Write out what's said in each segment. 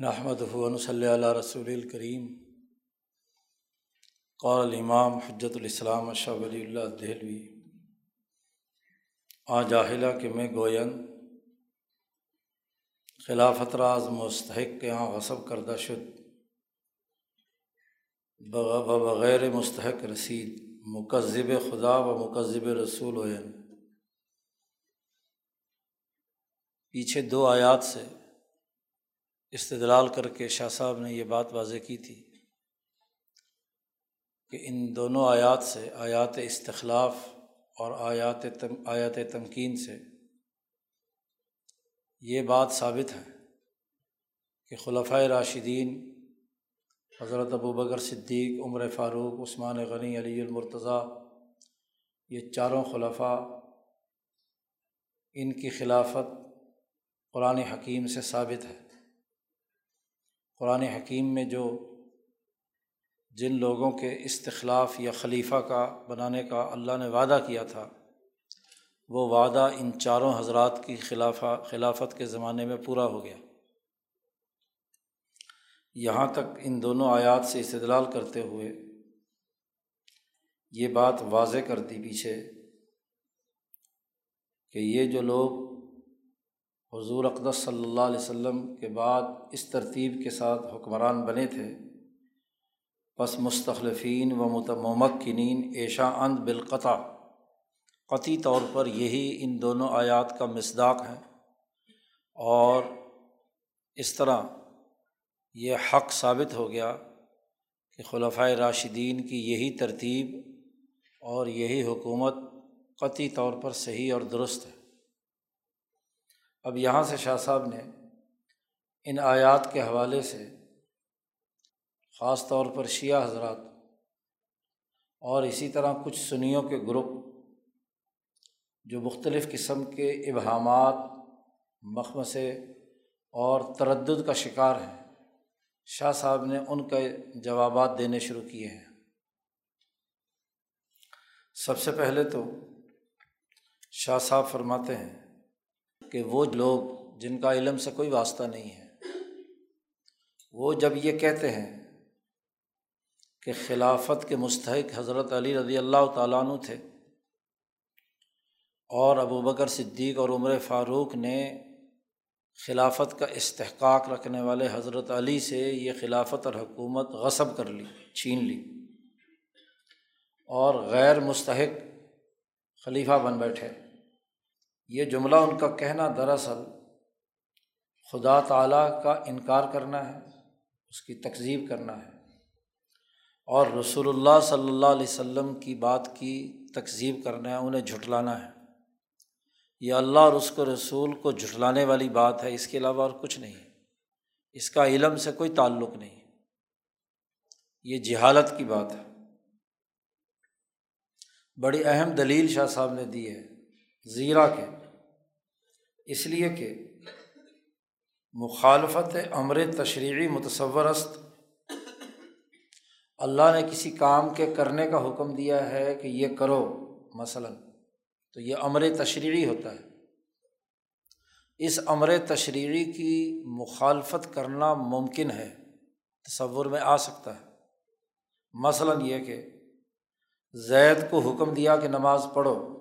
نحمد ہُون صلی اللہ رسول الکریم قال الامام حجت الاسلام شاہ ولی اللہ دہلوی آ جاہلہ کے میں گوین، خلافت راز مستحق کے یہاں غصب کردہ شد بغیر مستحق رسید، مکذب خدا و مکذب رسول وین پیچھے دو آیات سے استدلال کر کے شاہ صاحب نے یہ بات واضح کی تھی کہ ان دونوں آیات سے، آیات استخلاف اور آیات تم، آیات تمکین سے یہ بات ثابت ہے کہ خلفۂ راشدین، حضرت ابو بکر صدیق، عمر فاروق، عثمان غنی، علی المرتضیٰ، یہ چاروں خلفاء ان کی خلافت قرآن حکیم سے ثابت ہے۔ قرآن حکیم میں جو جن لوگوں کے استخلاف یا خلیفہ کا بنانے کا اللہ نے وعدہ کیا تھا، وہ وعدہ ان چاروں حضرات کی خلافہ، خلافت کے زمانے میں پورا ہو گیا۔ یہاں تک ان دونوں آیات سے استدلال کرتے ہوئے یہ بات واضح کر دی پیچھے کہ یہ جو لوگ حضور اقدس صلی اللہ علیہ وسلم کے بعد اس ترتیب کے ساتھ حکمران بنے تھے۔ بس مستخلفین و متمکنین ایشا اند بالقطع۔ قطعی طور پر یہی ان دونوں آیات کا مصداق ہے۔ اور اس طرح یہ حق ثابت ہو گیا کہ خلفۂ راشدین کی یہی ترتیب اور یہی حکومت قطعی طور پر صحیح اور درست ہے۔ اب یہاں سے شاہ صاحب نے ان آیات کے حوالے سے خاص طور پر شیعہ حضرات اور اسی طرح کچھ سنیوں کے گروپ جو مختلف قسم کے ابہامات، مخمسے اور تردد کا شکار ہیں، شاہ صاحب نے ان کے جوابات دینے شروع کیے ہیں۔ سب سے پہلے تو شاہ صاحب فرماتے ہیں کہ وہ لوگ جن کا علم سے کوئی واسطہ نہیں ہے، وہ جب یہ کہتے ہیں کہ خلافت کے مستحق حضرت علی رضی اللہ تعالیٰ عنہ تھے اور ابو بکر صدیق اور عمر فاروق نے خلافت کا استحقاق رکھنے والے حضرت علی سے یہ خلافت اور حکومت غصب کر لی، چھین لی اور غیر مستحق خلیفہ بن بیٹھے۔ یہ جملہ ان کا کہنا دراصل خدا تعالیٰ کا انکار کرنا ہے، اس کی تقزیب کرنا ہے۔ اور رسول اللہ صلی اللہ علیہ و سلم کی بات کی تقزیب کرنا ہے، انہیں جھٹلانا ہے۔ یہ اللہ اور اس کو رسول کو جھٹلانے والی بات ہے، اس کے علاوہ اور کچھ نہیں۔ اس کا علم سے کوئی تعلق نہیں۔ یہ جہالت کی بات ہے۔ بڑی اہم دلیل شاہ صاحب نے دی ہے، زیرہ کے۔ اس لیے کہ مخالفت امر تشریعی متصور است اللہ نے کسی کام کے کرنے کا حکم دیا ہے کہ یہ کرو مثلاً، تو یہ امر تشریعی ہوتا ہے۔ اس امر تشریعی کی مخالفت کرنا ممکن ہے، تصور میں آ سکتا ہے۔ مثلاً یہ کہ زید کو حکم دیا کہ نماز پڑھو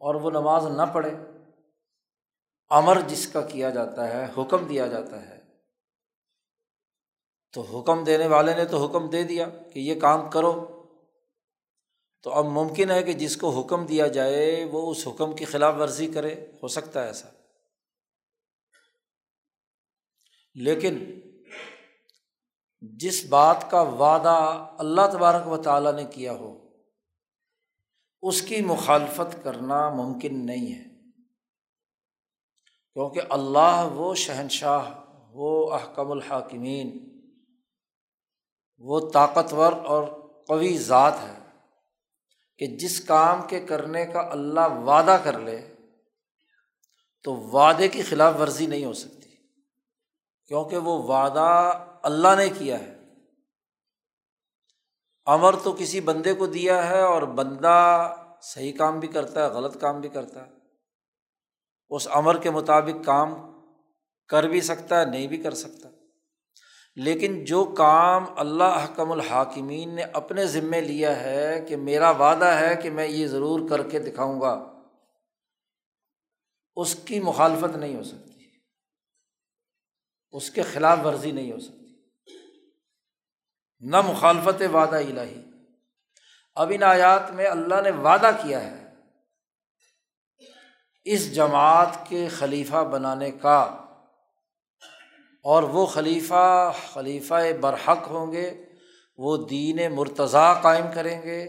اور وہ نماز نہ پڑھے۔ امر جس کا کیا جاتا ہے، حکم دیا جاتا ہے۔ تو حکم دینے والے نے تو حکم دے دیا کہ یہ کام کرو۔ تو اب ممکن ہے کہ جس کو حکم دیا جائے، وہ اس حکم کی خلاف ورزی کرے۔ ہو سکتا ہے ایسا۔ لیکن جس بات کا وعدہ اللہ تبارک و تعالیٰ نے کیا ہو، اس کی مخالفت کرنا ممکن نہیں ہے۔ کیونکہ اللہ وہ شہنشاہ، وہ احکم الحاکمین، وہ طاقتور اور قوی ذات ہے کہ جس کام کے کرنے کا اللہ وعدہ کر لے تو وعدے کی خلاف ورزی نہیں ہو سکتی۔ کیونکہ وہ وعدہ اللہ نے کیا ہے۔ امر تو کسی بندے کو دیا ہے اور بندہ صحیح کام بھی کرتا ہے، غلط کام بھی کرتا ہے۔ اس امر کے مطابق کام کر بھی سکتا ہے، نہیں بھی کر سکتا۔ لیکن جو کام اللہ حکم الحاکمین نے اپنے ذمے لیا ہے کہ میرا وعدہ ہے کہ میں یہ ضرور کر کے دکھاؤں گا، اس کی مخالفت نہیں ہو سکتی۔ اس کے خلاف ورزی نہیں ہو سکتی۔ نہ مخالفت وعدہ الہی۔ اب ان آیات میں اللہ نے وعدہ کیا ہے۔ اس جماعت کے خلیفہ بنانے کا۔ اور وہ خلیفہ خلیفہ برحق ہوں گے، وہ دین مرتضیٰ قائم کریں گے،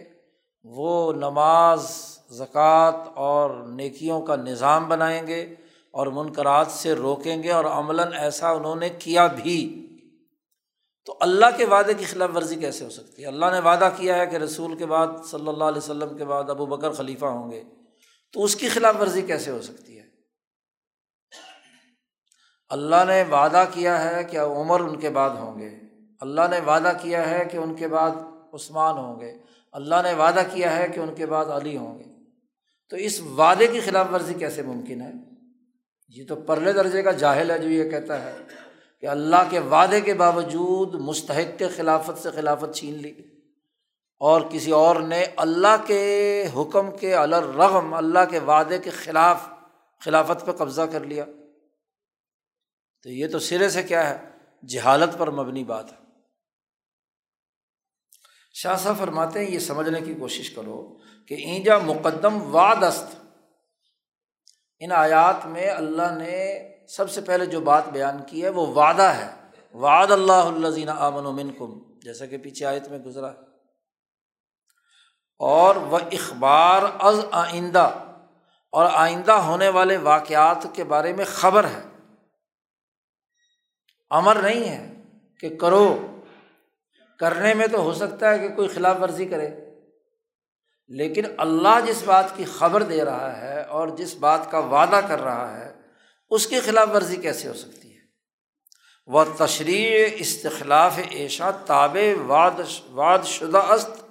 وہ نماز، زکوٰۃ اور نیکیوں کا نظام بنائیں گے اور منقرات سے روکیں گے اور عملاً ایسا انہوں نے کیا بھی۔ تو اللہ کے وعدے کی خلاف ورزی کیسے ہو سکتی ہے؟ اللہ نے وعدہ کیا ہے کہ رسول کے بعد، صلی اللہ علیہ وسلم کے بعد ابو بکر خلیفہ ہوں گے۔ تو اس کی خلاف ورزی کیسے ہو سکتی ہے؟ اللہ نے وعدہ کیا ہے کہ عمر ان کے بعد ہوں گے۔ اللہ نے وعدہ کیا ہے کہ ان کے بعد عثمان ہوں گے۔ اللہ نے وعدہ کیا ہے کہ ان کے بعد علی ہوں گے۔ تو اس وعدے کی خلاف ورزی کیسے ممکن ہے؟ یہ تو پرلے درجے کا جاہل ہے جو یہ کہتا ہے کہ اللہ کے وعدے کے باوجود مستحق کے خلافت سے خلافت چھین لی۔ اور کسی اور نے اللہ کے حکم کے الرغم، اللہ کے وعدے کے خلاف خلافت پہ قبضہ کر لیا۔ تو یہ تو سرے سے کیا ہے؟ جہالت پر مبنی بات ہے۔ شاہ صاحب فرماتے ہیں، یہ سمجھنے کی کوشش کرو کہ اینجا مقدم وعد است۔ ان آیات میں اللہ نے سب سے پہلے جو بات بیان کی ہے، وہ وعدہ ہے۔ وعد اللہ الزین امن و من کم جیسا کہ پیچھے آیت میں گزرا ہے۔ اور وہ اخبار از آئندہ، اور آئندہ ہونے والے واقعات کے بارے میں خبر ہے۔ امر نہیں ہے کہ کرو۔ کرنے میں تو ہو سکتا ہے کہ کوئی خلاف ورزی کرے، لیکن اللہ جس بات کی خبر دے رہا ہے اور جس بات کا وعدہ کر رہا ہے، اس کی خلاف ورزی کیسے ہو سکتی ہے؟ وہ تشریح استخلاف ایشا تاب واد واد شدہ است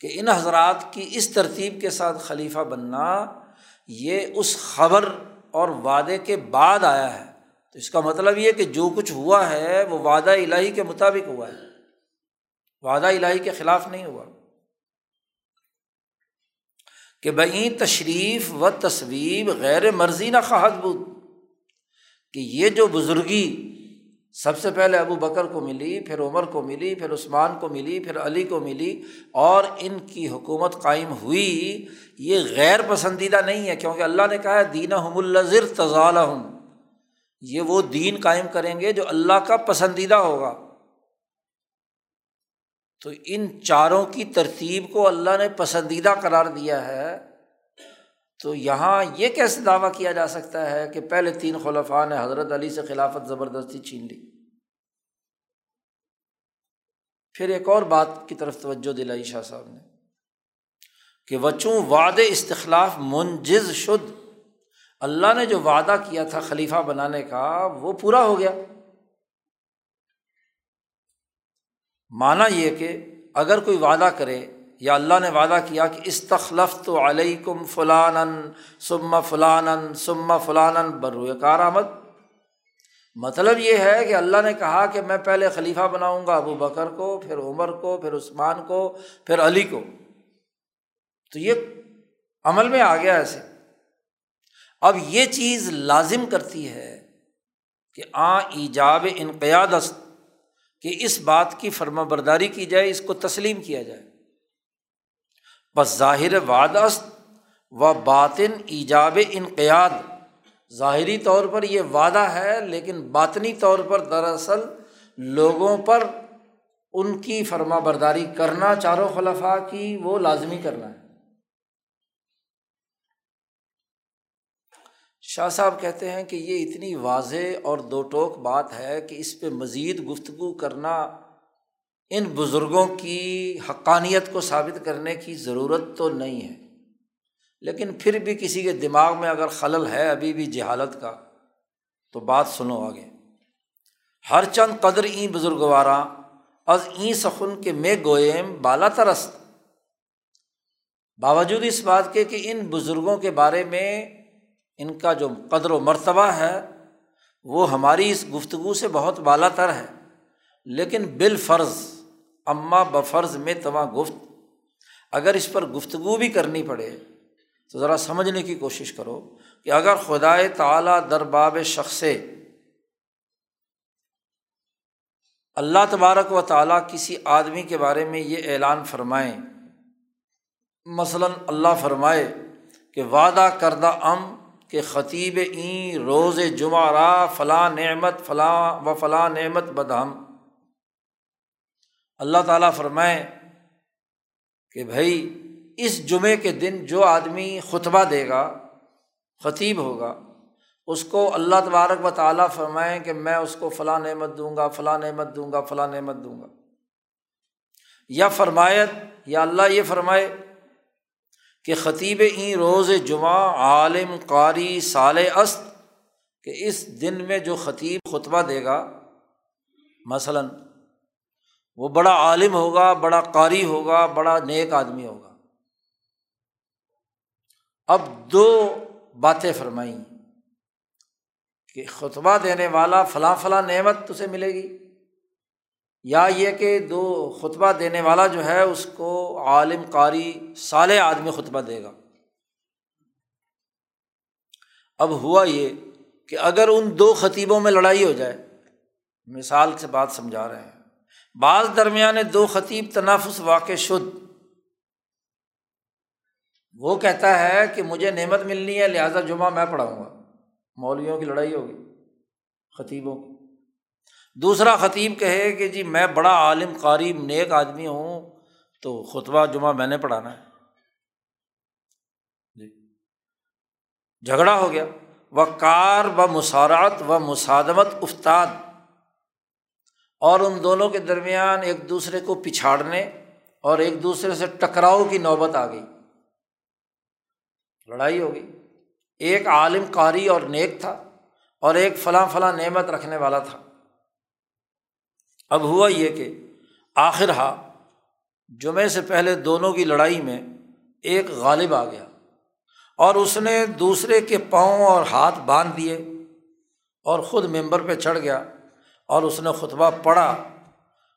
کہ ان حضرات کی اس ترتیب کے ساتھ خلیفہ بننا یہ اس خبر اور وعدے کے بعد آیا ہے۔ تو اس کا مطلب یہ کہ جو کچھ ہوا ہے وہ وعدہ الہی کے مطابق ہوا ہے۔ وعدہ الہی کے خلاف نہیں ہوا۔ کہ بھائی تشریف و تصویب غیر مرضی نہ خواہد بود۔ کہ یہ جو بزرگی سب سے پہلے ابو بکر کو ملی، پھر عمر کو ملی، پھر عثمان کو ملی، پھر علی کو ملی اور ان کی حکومت قائم ہوئی۔ یہ غیر پسندیدہ نہیں ہے کیونکہ اللہ نے کہا ہے دین ہم الزر تضال یہ وہ دین قائم کریں گے جو اللہ کا پسندیدہ ہوگا۔ تو ان چاروں کی ترتیب کو اللہ نے پسندیدہ قرار دیا ہے۔ تو یہاں یہ کیسے دعویٰ کیا جا سکتا ہے کہ پہلے تین خلفاء نے حضرت علی سے خلافت زبردستی چھین لی؟ پھر ایک اور بات کی طرف توجہ دلائی شاہ صاحب نے کہ وچوں وعد استخلاف منجز شد۔ اللہ نے جو وعدہ کیا تھا خلیفہ بنانے کا، وہ پورا ہو گیا۔ مانا یہ کہ اگر کوئی وعدہ کرے یا اللہ نے وعدہ کیا کہ استخلف تو علیہ کم فلان سما فلان سما فلان برو کار آمد مطلب یہ ہے کہ اللہ نے کہا کہ میں پہلے خلیفہ بناؤں گا، ابو بکر کو، پھر عمر کو، پھر عثمان کو، پھر علی کو۔ تو یہ عمل میں آ گیا ایسے۔ اب یہ چیز لازم کرتی ہے کہ آ ایجاب انقیاد کہ اس بات کی فرما برداری کی جائے، اس کو تسلیم کیا جائے۔ بس ظاہر وادست و باطن ایجاب انقیاد۔ ظاہری طور پر یہ وعدہ ہے، لیکن باطنی طور پر دراصل لوگوں پر ان کی فرما برداری کرنا، چاروں خلفاء کی وہ لازمی کرنا ہے۔ شاہ صاحب کہتے ہیں کہ یہ اتنی واضح اور دو ٹوک بات ہے کہ اس پہ مزید گفتگو کرنا ان بزرگوں کی حقانیت کو ثابت کرنے کی ضرورت تو نہیں ہے۔ لیکن پھر بھی کسی کے دماغ میں اگر خلل ہے ابھی بھی جہالت کا، تو بات سنو آگے۔ ہر چند قدر این بزرگوارا، از این سخن کے میں گوئم بالا ترست۔ باوجود اس بات کے کہ ان بزرگوں کے بارے میں ان کا جو قدر و مرتبہ ہے، وہ ہماری اس گفتگو سے بہت بالا تر ہے۔ لیکن بال فرض اماں بفرض میں تواں گفت۔ اگر اس پر گفتگو بھی کرنی پڑے، تو ذرا سمجھنے کی کوشش کرو کہ اگر خدائے تعلیٰ درباب شخص اللہ تبارک و تعالیٰ کسی آدمی کے بارے میں یہ اعلان فرمائیں۔ مثلاً اللہ فرمائے کہ وعدہ کردہ ام کہ خطیب این روز جمعہ را فلاں نعمت، فلاں و فلاں نعمت بدہم۔ اللہ تعالیٰ فرمائے کہ بھائی اس جمعے کے دن جو آدمی خطبہ دے گا، خطیب ہوگا، اس کو اللہ تبارک و تعالیٰ فرمائیں کہ میں اس کو فلاں نعمت دوں گا، فلاں نعمت دوں گا، فلاں نعمت دوں گا۔ یا فرمایت، یا اللہ یہ فرمائے کہ خطیب این روز جمعہ عالم قاری سال است کہ اس دن میں جو خطیب خطبہ دے گا، مثلاً وہ بڑا عالم ہوگا، بڑا قاری ہوگا، بڑا نیک آدمی ہوگا۔ اب دو باتیں فرمائیں کہ خطبہ دینے والا فلاں فلاں نعمت تجھے ملے گی۔ یا یہ کہ دو خطبہ دینے والا جو ہے، اس کو عالم، قاری سال آدمی خطبہ دے گا۔ اب ہوا یہ کہ اگر ان دو خطیبوں میں لڑائی ہو جائے، مثال سے بات سمجھا رہے ہیں۔ بعض درمیان دو خطیب تنافس واقع شد۔ وہ کہتا ہے کہ مجھے نعمت ملنی ہے، لہٰذا جمعہ میں پڑھاؤں گا۔ مولویوں کی لڑائی ہوگی، خطیبوں کی۔ دوسرا خطیب کہے کہ جی میں بڑا عالم قاری نیک آدمی ہوں، تو خطبہ جمعہ میں نے پڑھانا ہے۔ جی۔ جھگڑا ہو گیا۔ وہ کار و مسارات و مسادمت استاد اور ان دونوں کے درمیان ایک دوسرے کو پچھاڑنے اور ایک دوسرے سے ٹکراؤ کی نوبت آ گئی۔ لڑائی ہو گئی۔ ایک عالم قاری اور نیک تھا اور ایک فلاں فلاں نعمت رکھنے والا تھا۔ اب ہوا یہ کہ آخر ہا، جمعے سے پہلے دونوں کی لڑائی میں ایک غالب آ گیا اور اس نے دوسرے کے پاؤں اور ہاتھ باندھ دیے اور خود ممبر پہ چڑھ گیا۔ اور اس نے خطبہ پڑھا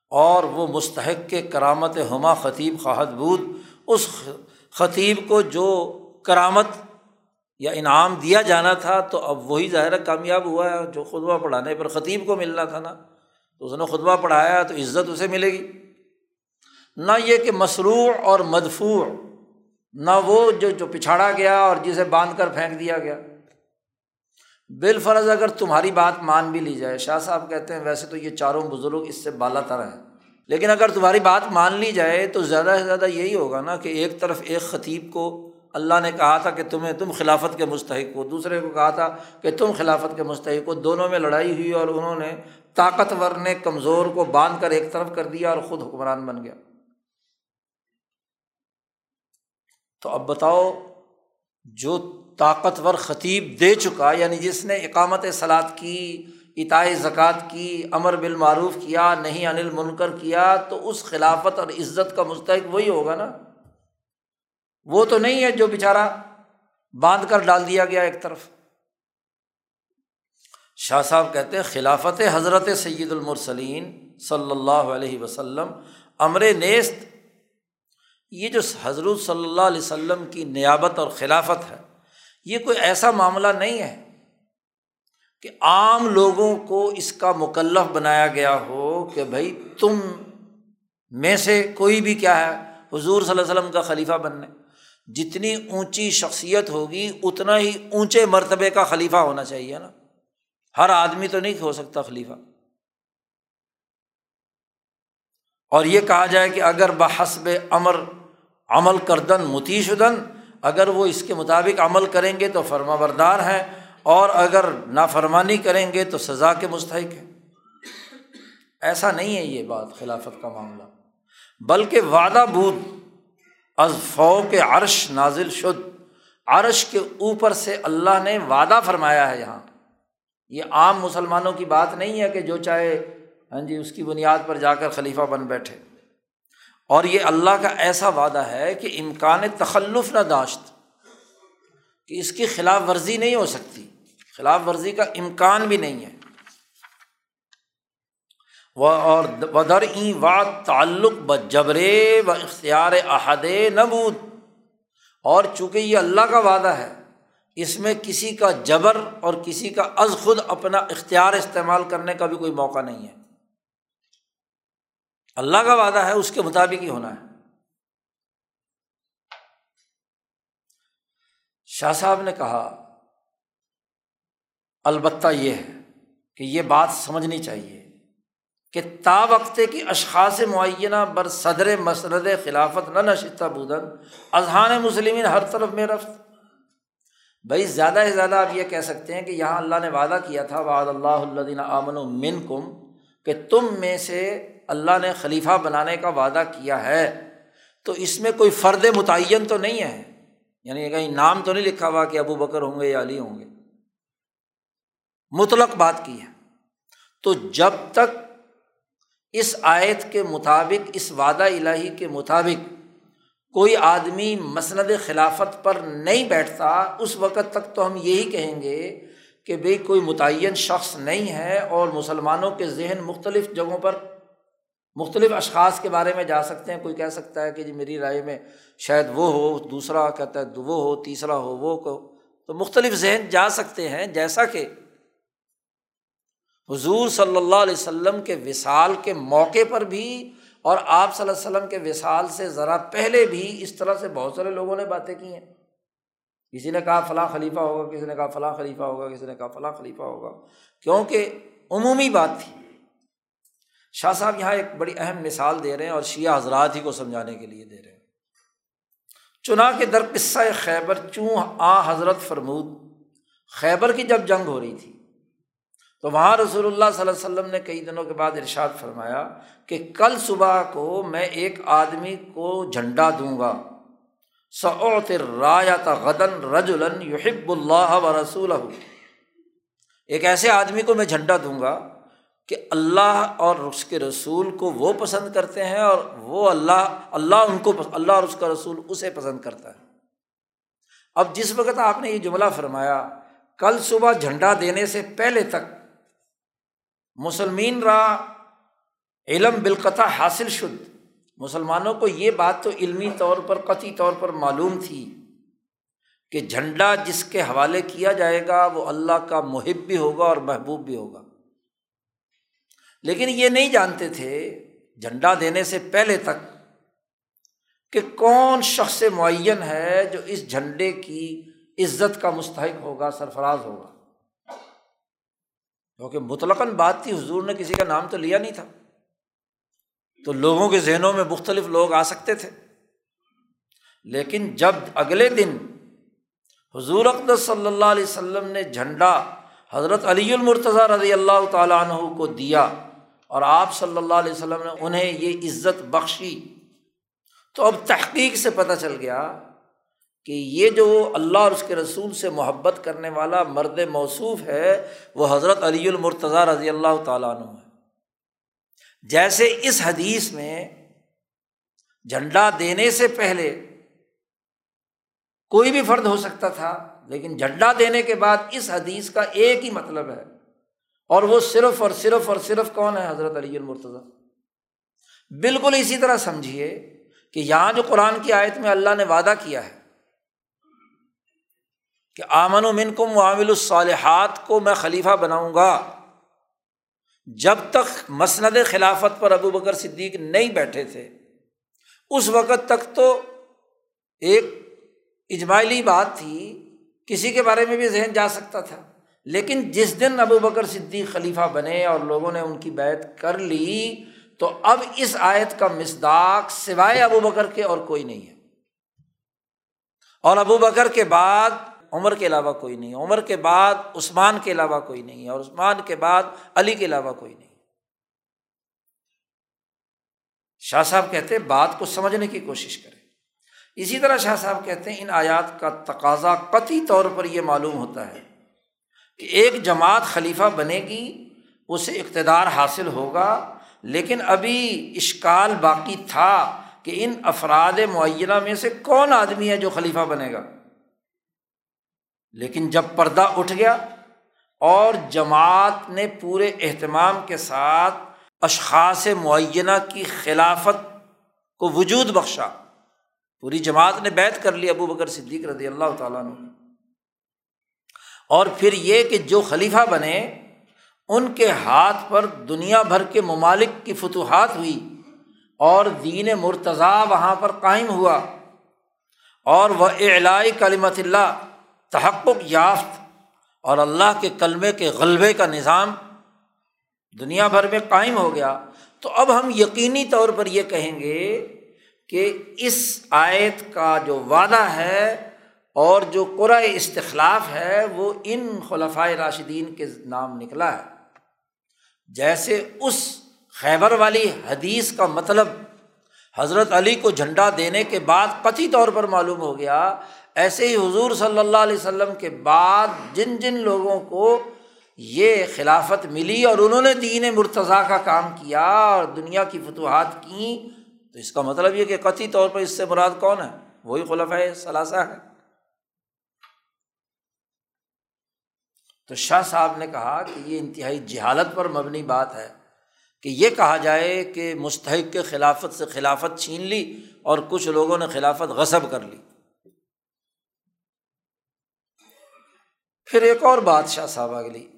اور وہ مستحق کے کرامت ہما خطیب خواہد بود، اس خطیب کو جو کرامت یا انعام دیا جانا تھا تو اب وہی ظاہر کامیاب ہوا ہے، جو خطبہ پڑھانے پر خطیب کو ملنا تھا نا۔ تو اس نے خطبہ پڑھایا تو عزت اسے ملے گی۔ نہ یہ کہ مصروع اور مدفوع، نہ وہ جو جو پچھاڑا گیا اور جسے باندھ کر پھینک دیا گیا۔ بال فرض اگر تمہاری بات مان بھی لی جائے، شاہ صاحب کہتے ہیں، ویسے تو یہ چاروں بزرگ اس سے بالا تر ہیں۔ لیکن اگر تمہاری بات مان لی جائے تو زیادہ سے زیادہ یہی ہوگا نا کہ ایک طرف ایک خطیب کو اللہ نے کہا تھا کہ تمہیں تم خلافت کے مستحق ہو، دوسرے کو کہا تھا کہ تم خلافت کے مستحق ہو، دونوں میں لڑائی ہوئی اور انہوں نے طاقتور نے کمزور کو باندھ کر ایک طرف کر دیا اور خود حکمران بن گیا۔ تو اب بتاؤ، جو طاقتور خطیب دے چکا یعنی جس نے اقامت سلاد کی اتائے زکوٰۃ کی، امر بالمعروف کیا نہیں انل منکر کیا، تو اس خلافت اور عزت کا مستحق وہی ہوگا نا؟ وہ تو نہیں ہے جو بیچارہ باندھ کر ڈال دیا گیا ایک طرف۔ شاہ صاحب کہتے ہیں، خلافت حضرت سید المرسلین صلی اللہ علیہ وسلم، امر نیست، یہ جو حضرت صلی اللہ علیہ وسلم کی نیابت اور خلافت ہے یہ کوئی ایسا معاملہ نہیں ہے کہ عام لوگوں کو اس کا مکلف بنایا گیا ہو کہ بھائی تم میں سے کوئی بھی کیا ہے، حضور صلی اللہ علیہ وسلم کا خلیفہ بننے۔ جتنی اونچی شخصیت ہوگی، اتنا ہی اونچے مرتبے کا خلیفہ ہونا چاہیے نا۔ ہر آدمی تو نہیں ہو سکتا خلیفہ۔ اور یہ کہا جائے کہ اگر بحسب امر عمل کردن متی شدن اگر وہ اس کے مطابق عمل کریں گے تو فرما بردار ہیں اور اگر نافرمانی کریں گے تو سزا کے مستحق ہیں۔ ایسا نہیں ہے یہ بات خلافت کا معاملہ۔ بلکہ وعدہ بود از فو کے عرش نازل شد۔ عرش کے اوپر سے اللہ نے وعدہ فرمایا ہے یہاں۔ یہ عام مسلمانوں کی بات نہیں ہے کہ جو چاہے ہاں جی اس کی بنیاد پر جا کر خلیفہ بن بیٹھے۔ اور یہ اللہ کا ایسا وعدہ ہے کہ امکان تخلف نہ داشت، کہ اس کی خلاف ورزی نہیں ہو سکتی۔ خلاف ورزی کا امکان بھی نہیں ہے۔ و اور ودر ای و تعلق ب جبر و اختیار احد نبود اور چونکہ یہ اللہ کا وعدہ ہے، اس میں کسی کا جبر اور کسی کا از خود اپنا اختیار استعمال کرنے کا بھی کوئی موقع نہیں ہے۔ اللہ کا وعدہ ہے، اس کے مطابق ہی ہونا ہے۔ شاہ صاحب نے کہا، البتہ یہ ہے کہ یہ بات سمجھنی چاہیے کہ تا وقتے کی اشخاص معینہ بر صدر مسرد خلافت نہ نشستہ بدن اذہان مسلم ہر طرف میں رفت۔ بھائی زیادہ سے زیادہ آپ یہ کہہ سکتے ہیں کہ یہاں اللہ نے وعدہ کیا تھا، وعد اللہ اللہ آمن و من کم کہ تم میں سے اللہ نے خلیفہ بنانے کا وعدہ کیا ہے، تو اس میں کوئی فرد متعین تو نہیں ہے۔ یعنی کہیں نام تو نہیں لکھا ہوا کہ ابو بکر ہوں گے یا علی ہوں گے۔ مطلق بات کی ہے۔ تو جب تک اس آیت کے مطابق، اس وعدہ الہی کے مطابق کوئی آدمی مسند خلافت پر نہیں بیٹھتا، اس وقت تک تو ہم یہی کہیں گے کہ بھائی کوئی متعین شخص نہیں ہے اور مسلمانوں کے ذہن مختلف جگہوں پر مختلف اشخاص کے بارے میں جا سکتے ہیں، کوئی کہہ سکتا ہے کہ جی میری رائے میں شاید وہ ہو، دوسرا کہتا ہے وہ ہو، تیسرا ہو، وہ کو۔ تو مختلف ذہن جا سکتے ہیں، جیسا کہ حضور صلی اللہ علیہ وسلم کے وصال کے موقع پر بھی اور آپ صلی اللہ علیہ وسلم کے وصال سے ذرا پہلے بھی اس طرح سے بہت سارے لوگوں نے باتیں کی ہیں۔ کسی نے کہا فلاں خلیفہ ہوگا، کسی نے کہا فلاں خلیفہ ہوگا، کسی نے کہا فلاں خلیفہ ہوگا۔ کیونکہ عمومی بات تھی۔ شاہ صاحب یہاں ایک بڑی اہم مثال دے رہے ہیں اور شیعہ حضرات ہی کو سمجھانے کے لیے دے رہے ہیں۔ چنا کے در قصہ خیبر چوں آ حضرت فرمود، خیبر کی جب جنگ ہو رہی تھی، تو وہاں رسول اللہ صلی اللہ علیہ وسلم نے کئی دنوں کے بعد ارشاد فرمایا کہ کل صبح کو میں ایک آدمی کو جھنڈا دوں گا۔ سعت رایات غدن رجولن یحب اللہ و رسول ایک ایسے آدمی کو میں جھنڈا دوں گا کہ اللہ اور اس کے رسول کو وہ پسند کرتے ہیں اور وہ اللہ اللہ ان کو اللہ اور اس کا رسول اسے پسند کرتا ہے۔ اب جس وقت آپ نے یہ جملہ فرمایا، کل صبح جھنڈا دینے سے پہلے تک مسلمین را علم بالقطع حاصل شد۔ مسلمانوں کو یہ بات تو علمی طور پر، قطعی طور پر معلوم تھی کہ جھنڈا جس کے حوالے کیا جائے گا، وہ اللہ کا محب بھی ہوگا اور محبوب بھی ہوگا۔ لیکن یہ نہیں جانتے تھے جھنڈا دینے سے پہلے تک کہ کون شخص معین ہے جو اس جھنڈے کی عزت کا مستحق ہوگا، سرفراز ہوگا۔ کیونکہ مطلقاً بات تھی، حضور نے کسی کا نام تو لیا نہیں تھا۔ تو لوگوں کے ذہنوں میں مختلف لوگ آ سکتے تھے۔ لیکن جب اگلے دن حضور اقدس صلی اللہ علیہ وسلم نے جھنڈا حضرت علی المرتضیٰ رضی اللہ تعالیٰ عنہ کو دیا اور آپ صلی اللہ علیہ وسلم نے انہیں یہ عزت بخشی۔ تو اب تحقیق سے پتہ چل گیا کہ یہ جو اللہ اور اس کے رسول سے محبت کرنے والا مرد موصوف ہے، وہ حضرت علی المرتضیٰ رضی اللہ تعالیٰ عنہ ہے۔ جیسے اس حدیث میں جھنڈا دینے سے پہلے کوئی بھی فرد ہو سکتا تھا، لیکن جھنڈا دینے کے بعد اس حدیث کا ایک ہی مطلب ہے۔ اور وہ صرف اور صرف اور صرف کون ہے حضرت علی المرتضیٰ؟ بالکل اسی طرح سمجھیے کہ یہاں جو قرآن کی آیت میں اللہ نے وعدہ کیا ہے کہ آمن و من کم عامل الصالحات کو میں خلیفہ بناؤں گا، جب تک مسند خلافت پر ابو بکر صدیق نہیں بیٹھے تھے، اس وقت تک تو ایک اجماعلی بات تھی، کسی کے بارے میں بھی ذہن جا سکتا تھا۔ لیکن جس دن ابو بکر صدیق خلیفہ بنے اور لوگوں نے ان کی بیت کر لی، تو اب اس آیت کا مصداق سوائے ابو بکر کے اور کوئی نہیں ہے۔ اور ابو بکر کے بعد، عمر کے علاوہ کوئی نہیں، عمر کے بعد، عثمان کے علاوہ کوئی نہیں ہے، اور عثمان کے بعد علی کے علاوہ کوئی نہیں۔ شاہ صاحب کہتے بات کو سمجھنے کی کوشش کریں۔ اسی طرح شاہ صاحب کہتے ہیں، ان آیات کا تقاضا قطعی طور پر یہ معلوم ہوتا ہے کہ ایک جماعت خلیفہ بنے گی، اسے اقتدار حاصل ہوگا، لیکن ابھی اشکال باقی تھا کہ ان افراد معینہ میں سے کون آدمی ہے جو خلیفہ بنے گا۔ لیکن جب پردہ اٹھ گیا اور جماعت نے پورے اہتمام کے ساتھ اشخاص معینہ کی خلافت کو وجود بخشا، پوری جماعت نے بیت کر لی ابو بکر صدیق رضی اللہ تعالیٰ نے اور پھر یہ کہ جو خلیفہ بنے، ان کے ہاتھ پر دنیا بھر کے ممالک کی فتوحات ہوئی اور دین مرتضیٰ وہاں پر قائم ہوا اور وہ اعلائی کلمت اللہ، تحقق یافت اور اللہ کے کلمے کے غلبے کا نظام دنیا بھر میں قائم ہو گیا۔ تو اب ہم یقینی طور پر یہ کہیں گے کہ اس آیت کا جو وعدہ ہے اور جو قرآۂ استخلاف ہے، وہ ان خلفۂ راشدین کے نام نکلا ہے۔ جیسے اس خیبر والی حدیث کا مطلب حضرت علی کو جھنڈا دینے کے بعد قطعی طور پر معلوم ہو گیا، ایسے ہی حضور صلی اللہ علیہ وسلم کے بعد جن جن لوگوں کو یہ خلافت ملی اور انہوں نے دین مرتضیٰ کا کام کیا اور دنیا کی فتوحات کیں تو اس کا مطلب یہ کہ قطعی طور پر اس سے مراد کون ہے؟ وہی خلف ثلاثہ ہے تو شاہ صاحب نے کہا کہ یہ انتہائی جہالت پر مبنی بات ہے کہ یہ کہا جائے کہ مستحق کے خلافت سے خلافت چھین لی اور کچھ لوگوں نے خلافت غصب کر لی۔ پھر ایک اور بادشاہ صاحب اگلی۔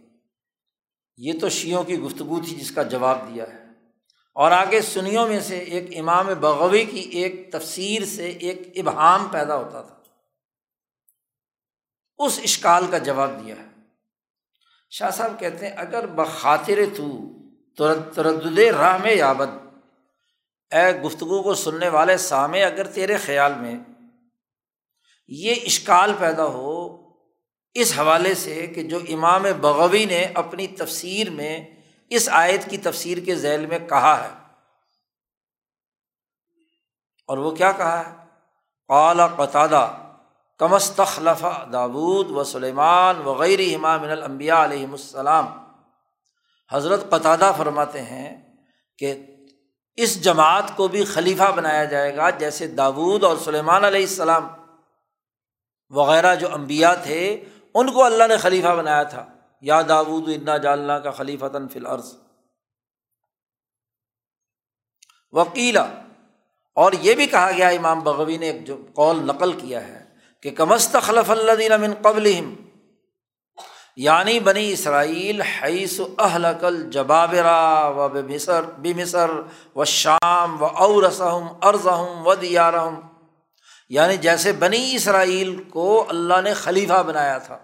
یہ تو شیوں کی گفتگو تھی جس کا جواب دیا ہے۔ اور آگے سنیوں میں سے ایک امام بغوی کی ایک تفسیر سے ایک ابہام پیدا ہوتا تھا۔ اس اشکال کا جواب دیا ہے۔ شاہ صاحب کہتے ہیں، اگر بخاطر تو تردد راہ میں یابد۔ اے گفتگو کو سننے والے سامے اگر تیرے خیال میں یہ اشکال پیدا ہو اس حوالے سے کہ جو امام بغوی نے اپنی تفسیر میں اس آیت کی تفسیر کے ذیل میں کہا ہے، اور وہ کیا کہا ہے؟ قال قطادہ کمستخلف داود و سلیمان وغیرہ امام الانبیاء علیہم السلام۔ حضرت قطادہ فرماتے ہیں کہ اس جماعت کو بھی خلیفہ بنایا جائے گا جیسے داود اور سلیمان علیہ السلام وغیرہ جو امبیا تھے، ان کو اللہ نے خلیفہ بنایا تھا۔ یا داود، انا جالنا کا خلیفہ فی الارض۔ وکیلا اور یہ بھی کہا گیا، امام بغوی نے ایک جو قول نقل کیا ہے۔ کہ کمست خلف اللہ دین من قبل یعنی بنی اسرائیل حیث اہلکل جبابرا و بے مصر بے مصر و شام و اورسم ارزہم و دیارہم۔ یعنی جیسے بنی اسرائیل کو اللہ نے خلیفہ بنایا تھا،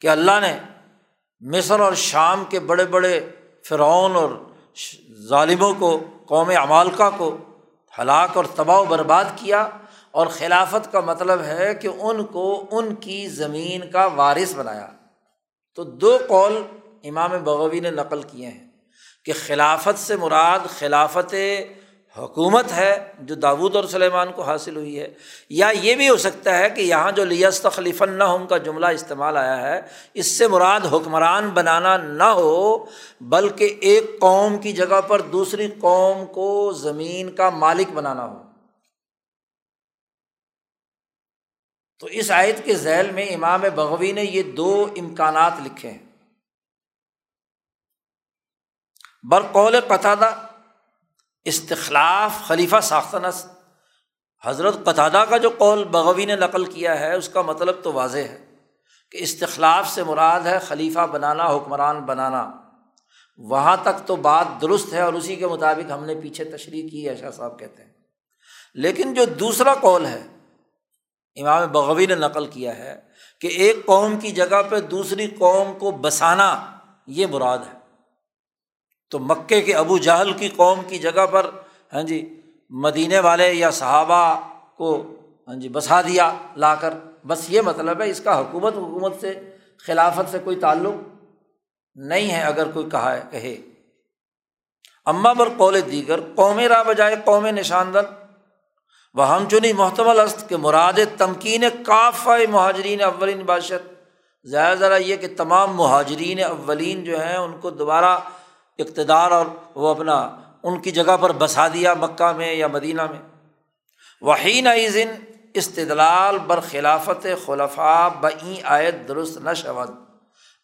کہ اللہ نے مصر اور شام کے بڑے بڑے فرعون اور ظالموں کو، قوم عمالقہ کو ہلاک اور تباہ و برباد کیا اور خلافت کا مطلب ہے کہ ان کو ان کی زمین کا وارث بنایا۔ تو دو قول امام بغوی نے نقل کیے ہیں کہ خلافت سے مراد خلافت حکومت ہے جو داود اور سلیمان کو حاصل ہوئی ہے۔ یا یہ بھی ہو سکتا ہے کہ یہاں جو لیست خلیف ہوں کا جملہ استعمال آیا ہے، اس سے مراد حکمران بنانا نہ ہو، بلکہ ایک قوم کی جگہ پر دوسری قوم کو زمین کا مالک بنانا ہو۔ تو اس آیت کے ذیل میں امام بغوی نے یہ دو امکانات لکھے ہیں۔ برقول قطادہ استخلاف خلیفہ ساختنس حضرت قطادہ کا جو قول بغوی نے نقل کیا ہے، اس کا مطلب تو واضح ہے کہ استخلاف سے مراد ہے خلیفہ بنانا، حکمران بنانا۔ وہاں تک تو بات درست ہے اور اسی کے مطابق ہم نے پیچھے تشریح کی ہے شاہ صاحب کہتے ہیں۔ لیکن جو دوسرا قول ہے، امام بغوی نے نقل کیا ہے کہ ایک قوم کی جگہ پہ دوسری قوم کو بسانا، یہ مراد ہے۔ تو مکے کے ابو جہل کی قوم کی جگہ پر ہاں جی مدینے والے یا صحابہ کو ہاں جی بسا دیا، لا کر۔ بس یہ مطلب ہے، اس کا حکومت حکومت سے خلافت سے کوئی تعلق نہیں ہے، اگر کوئی کہا ہے کہے۔ اماں پر قول دیگر، قوم را بجائے قوم نشاندن۔ وہ ہم چنی محتمل است کہ مراد تمکین کاف مہاجرین اولین بادشت زیادہ ذرا یہ کہ تمام مہاجرین اولین جو ہیں، ان کو دوبارہ اقتدار اور وہ اپنا ان کی جگہ پر بسا دیا مکہ میں یا مدینہ میں۔ وحین عظن استدلال بر خلافت خلفا بئی آیت درست نہ شود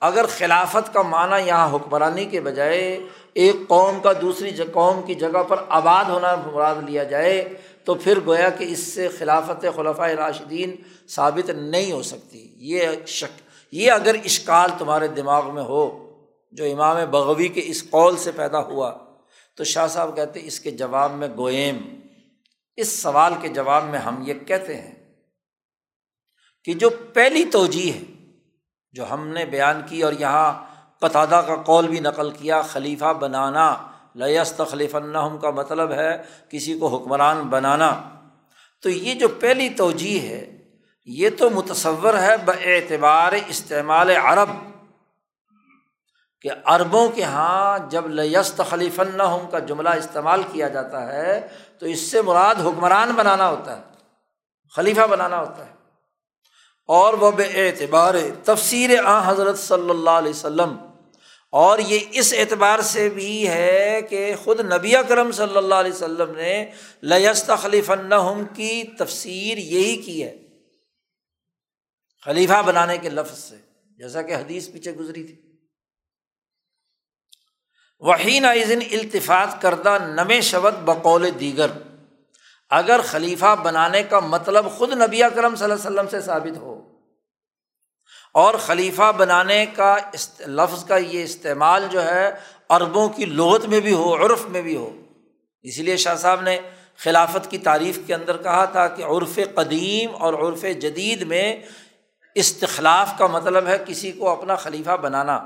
اگر خلافت کا معنی یہاں حکمرانی کے بجائے ایک قوم کا دوسری قوم کی جگہ پر آباد ہونا مراد لیا جائے، تو پھر گویا کہ اس سے خلافت خلفۂ راشدین ثابت نہیں ہو سکتی۔ یہ شک یہ اگر اشکال تمہارے دماغ میں ہو جو امام بغوی کے اس قول سے پیدا ہوا، تو شاہ صاحب کہتے اس کے جواب میں گوئم اس سوال کے جواب میں ہم یہ کہتے ہیں کہ جو پہلی توجہ ہے، جو ہم نے بیان کی اور یہاں قطادہ کا قول بھی نقل کیا، خلیفہ بنانا لیست خلیف کا مطلب ہے کسی کو حکمران بنانا۔ تو یہ جو پہلی توجہ ہے، یہ تو متصور ہے بعتبار استعمال عرب۔ کہ عربوں کے یہاں جب لیست خلیف النحم کا جملہ استعمال کیا جاتا ہے، تو اس سے مراد حکمران بنانا ہوتا ہے، خلیفہ بنانا ہوتا ہے۔ اور وہ بے اعتبار تفسیر آ حضرت صلی اللہ علیہ وسلم۔ اور یہ اس اعتبار سے بھی ہے کہ خود نبی کرم صلی اللہ علیہ وسلم نے لیست خلیف النحم کی تفسیر یہی کی ہے، خلیفہ بنانے کے لفظ سے، جیسا کہ حدیث پیچھے گزری تھی۔ وہی نائزن التفاط کردہ نم شبت بقول دیگر۔ اگر خلیفہ بنانے کا مطلب خود نبی کرم صلی اللہ علیہ وسلم سے ثابت ہو، اور خلیفہ بنانے کا لفظ کا یہ استعمال جو ہے عربوں کی لغت میں بھی ہو، عرف میں بھی ہو۔ اسی لیے شاہ صاحب نے خلافت کی تعریف کے اندر کہا تھا کہ عرف قدیم اور عرف جدید میں استخلاف کا مطلب ہے کسی کو اپنا خلیفہ بنانا۔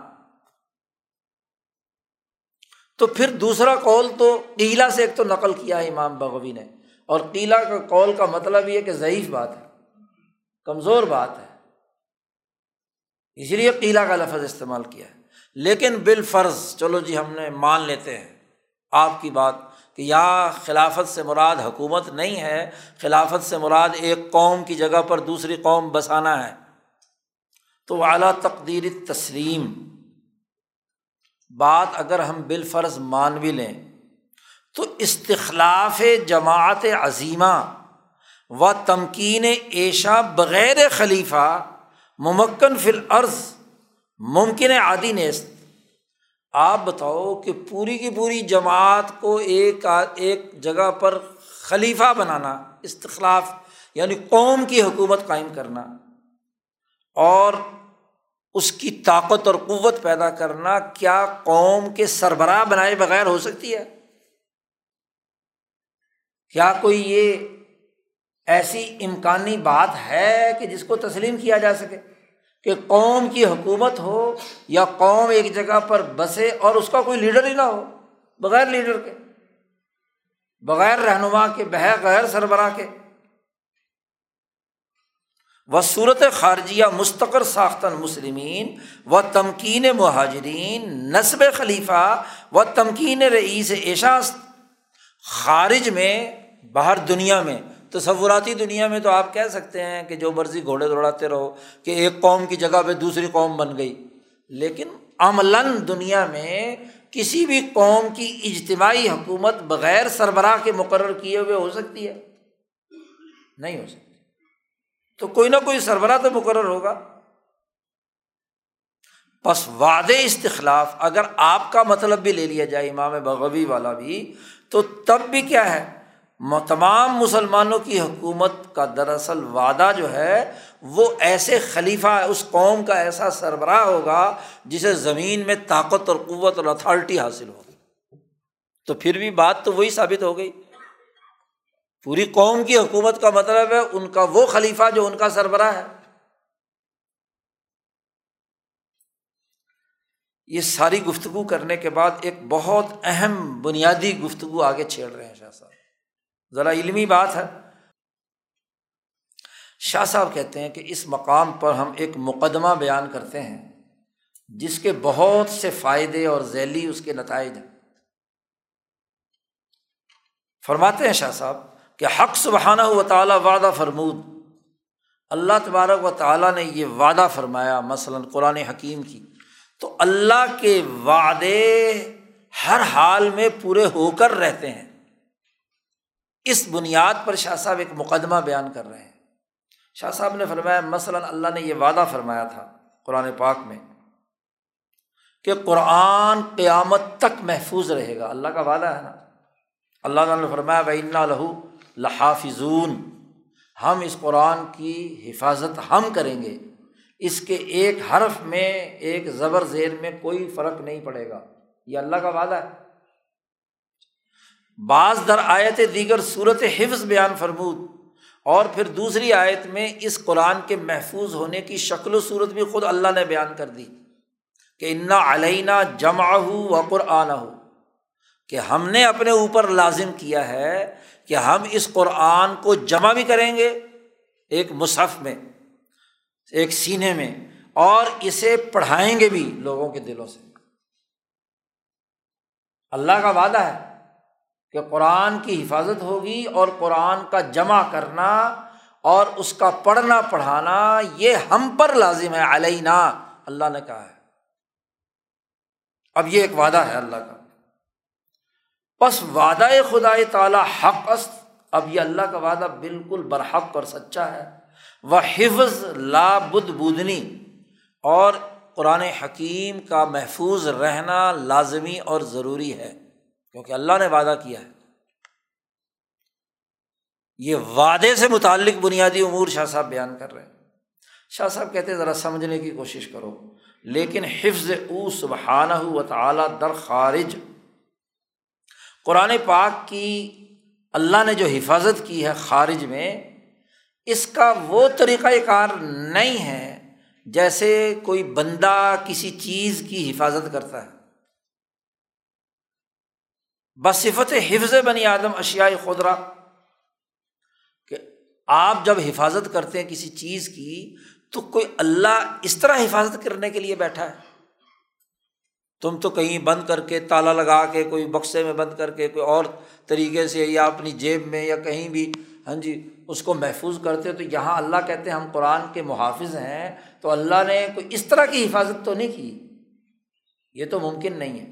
تو پھر دوسرا قول تو قیلا سے ایک تو نقل کیا ہے امام بغوی نے۔ اور قیلا کا قول کا مطلب یہ کہ ضعیف بات ہے، کمزور بات ہے۔ اسی لیے قیلا کا لفظ استعمال کیا ہے۔ لیکن بال فرض چلو جی ہم نے مان لیتے ہیں آپ کی بات کہ یا خلافت سے مراد حکومت نہیں ہے، خلافت سے مراد ایک قوم کی جگہ پر دوسری قوم بسانا ہے۔ تو اعلیٰ تقدیر تسلیم بات اگر ہم بال فرض مان بھی لیں، تو استخلاف جماعت عظیمہ و تمکین ایشا بغیر خلیفہ ممکن فل عرض ممکن عادی نیست۔ آپ بتاؤ کہ پوری کی پوری جماعت کو ایک ایک جگہ پر خلیفہ بنانا، استخلاف یعنی قوم کی حکومت قائم کرنا اور اس کی طاقت اور قوت پیدا کرنا کیا قوم کے سربراہ بنائے بغیر ہو سکتی ہے؟ کیا کوئی یہ ایسی امکانی بات ہے کہ جس کو تسلیم کیا جا سکے کہ قوم کی حکومت ہو یا قوم ایک جگہ پر بسے اور اس کا کوئی لیڈر ہی نہ ہو بغیر لیڈر کے، بغیر رہنما کے، بغیر سربراہ کے؟ و صورت خارجیہ مستقر ساختن مسلمین و تمکین مہاجرین، نصب خلیفہ و تمکین رئیس ایشاست خارج میں، باہر دنیا میں، تصوراتی دنیا میں تو آپ کہہ سکتے ہیں کہ جو مرضی گھوڑے دوڑاتے رہو کہ ایک قوم کی جگہ پہ دوسری قوم بن گئی۔ لیکن عملاً دنیا میں کسی بھی قوم کی اجتماعی حکومت بغیر سربراہ کے مقرر کیے ہوئے ہو سکتی ہے؟ نہیں ہو سکتی۔ تو کوئی نہ کوئی سربراہ تو مقرر ہوگا۔ بس وعد استخلاف، اگر آپ کا مطلب بھی لے لیا جائے امام بغوی والا بھی، تو تب بھی کیا ہے؟ تمام مسلمانوں کی حکومت کا دراصل وعدہ جو ہے، وہ ایسے خلیفہ، اس قوم کا ایسا سربراہ ہوگا جسے زمین میں طاقت اور قوت اور اتھارٹی حاصل ہوگی۔ تو پھر بھی بات تو وہی ثابت ہو گئی۔ پوری قوم کی حکومت کا مطلب ہے ان کا وہ خلیفہ جو ان کا سربراہ ہے۔ یہ ساری گفتگو کرنے کے بعد ایک بہت اہم بنیادی گفتگو آگے چھیڑ رہے ہیں شاہ صاحب۔ ذرا علمی بات ہے۔ شاہ صاحب کہتے ہیں کہ اس مقام پر ہم ایک مقدمہ بیان کرتے ہیں جس کے بہت سے فائدے اور ذیلی اس کے نتائج ہیں۔ فرماتے ہیں شاہ صاحب کہ حق سبحانہ و تعالیٰ وعدہ فرمود۔ اللہ تبارک و تعالیٰ نے یہ وعدہ فرمایا، مثلاً قرآن حکیم کی۔ تو اللہ کے وعدے ہر حال میں پورے ہو کر رہتے ہیں۔ اس بنیاد پر شاہ صاحب ایک مقدمہ بیان کر رہے ہیں۔ شاہ صاحب نے فرمایا، مثلاً اللہ نے یہ وعدہ فرمایا تھا قرآن پاک میں کہ قرآن قیامت تک محفوظ رہے گا۔ اللہ کا وعدہ ہے نا۔ اللہ تعالیٰ نے فرمایا بین لہو لحافظون، ہم اس قرآن کی حفاظت ہم کریں گے۔ اس کے ایک حرف میں، ایک زبر زیر میں کوئی فرق نہیں پڑے گا۔ یہ اللہ کا وعدہ ہے۔ بعض در آیت دیگر صورت حفظ بیان فرمود، اور پھر دوسری آیت میں اس قرآن کے محفوظ ہونے کی شکل و صورت بھی خود اللہ نے بیان کر دی کہ انا علینہ جمع ہو و قرآن ہو کہ ہم نے اپنے اوپر لازم کیا ہے کہ ہم اس قرآن کو جمع بھی کریں گے ایک مصحف میں، ایک سینے میں، اور اسے پڑھائیں گے بھی لوگوں کے دلوں سے۔ اللہ کا وعدہ ہے کہ قرآن کی حفاظت ہوگی اور قرآن کا جمع کرنا اور اس کا پڑھنا پڑھانا یہ ہم پر لازم ہے، علینا۔ اللہ نے کہا ہے۔ اب یہ ایک وعدہ ہے اللہ کا۔ بس وعدہ خدا تعالیٰ حق است۔ اب یہ اللہ کا وعدہ بالکل برحق اور سچا ہے۔ وہ حفظ لا بد بدنی اور قرآن حکیم کا محفوظ رہنا لازمی اور ضروری ہے، کیونکہ اللہ نے وعدہ کیا ہے۔ یہ وعدے سے متعلق بنیادی امور شاہ صاحب بیان کر رہے ہیں۔ شاہ صاحب کہتے ہیں، ذرا سمجھنے کی کوشش کرو۔ لیکن حفظ او سبحانہ و تعالیٰ در خارج قرآن پاک کی اللہ نے جو حفاظت کی ہے خارج میں، اس کا وہ طریقۂ کار نہیں ہے جیسے کوئی بندہ کسی چیز کی حفاظت کرتا ہے۔ بصفت حفظ بنی آدم اشیاء خدرا کہ آپ جب حفاظت کرتے ہیں کسی چیز کی، تو کوئی اللہ اس طرح حفاظت کرنے کے لیے بیٹھا ہے۔ تم تو کہیں بند کر کے تالا لگا کے کوئی بکسے میں بند کر کے کوئی اور طریقے سے یا اپنی جیب میں یا کہیں بھی ہاں جی اس کو محفوظ کرتے تو یہاں اللہ کہتے ہیں ہم قرآن کے محافظ ہیں، تو اللہ نے کوئی اس طرح کی حفاظت تو نہیں کی؟ یہ تو ممکن نہیں ہے۔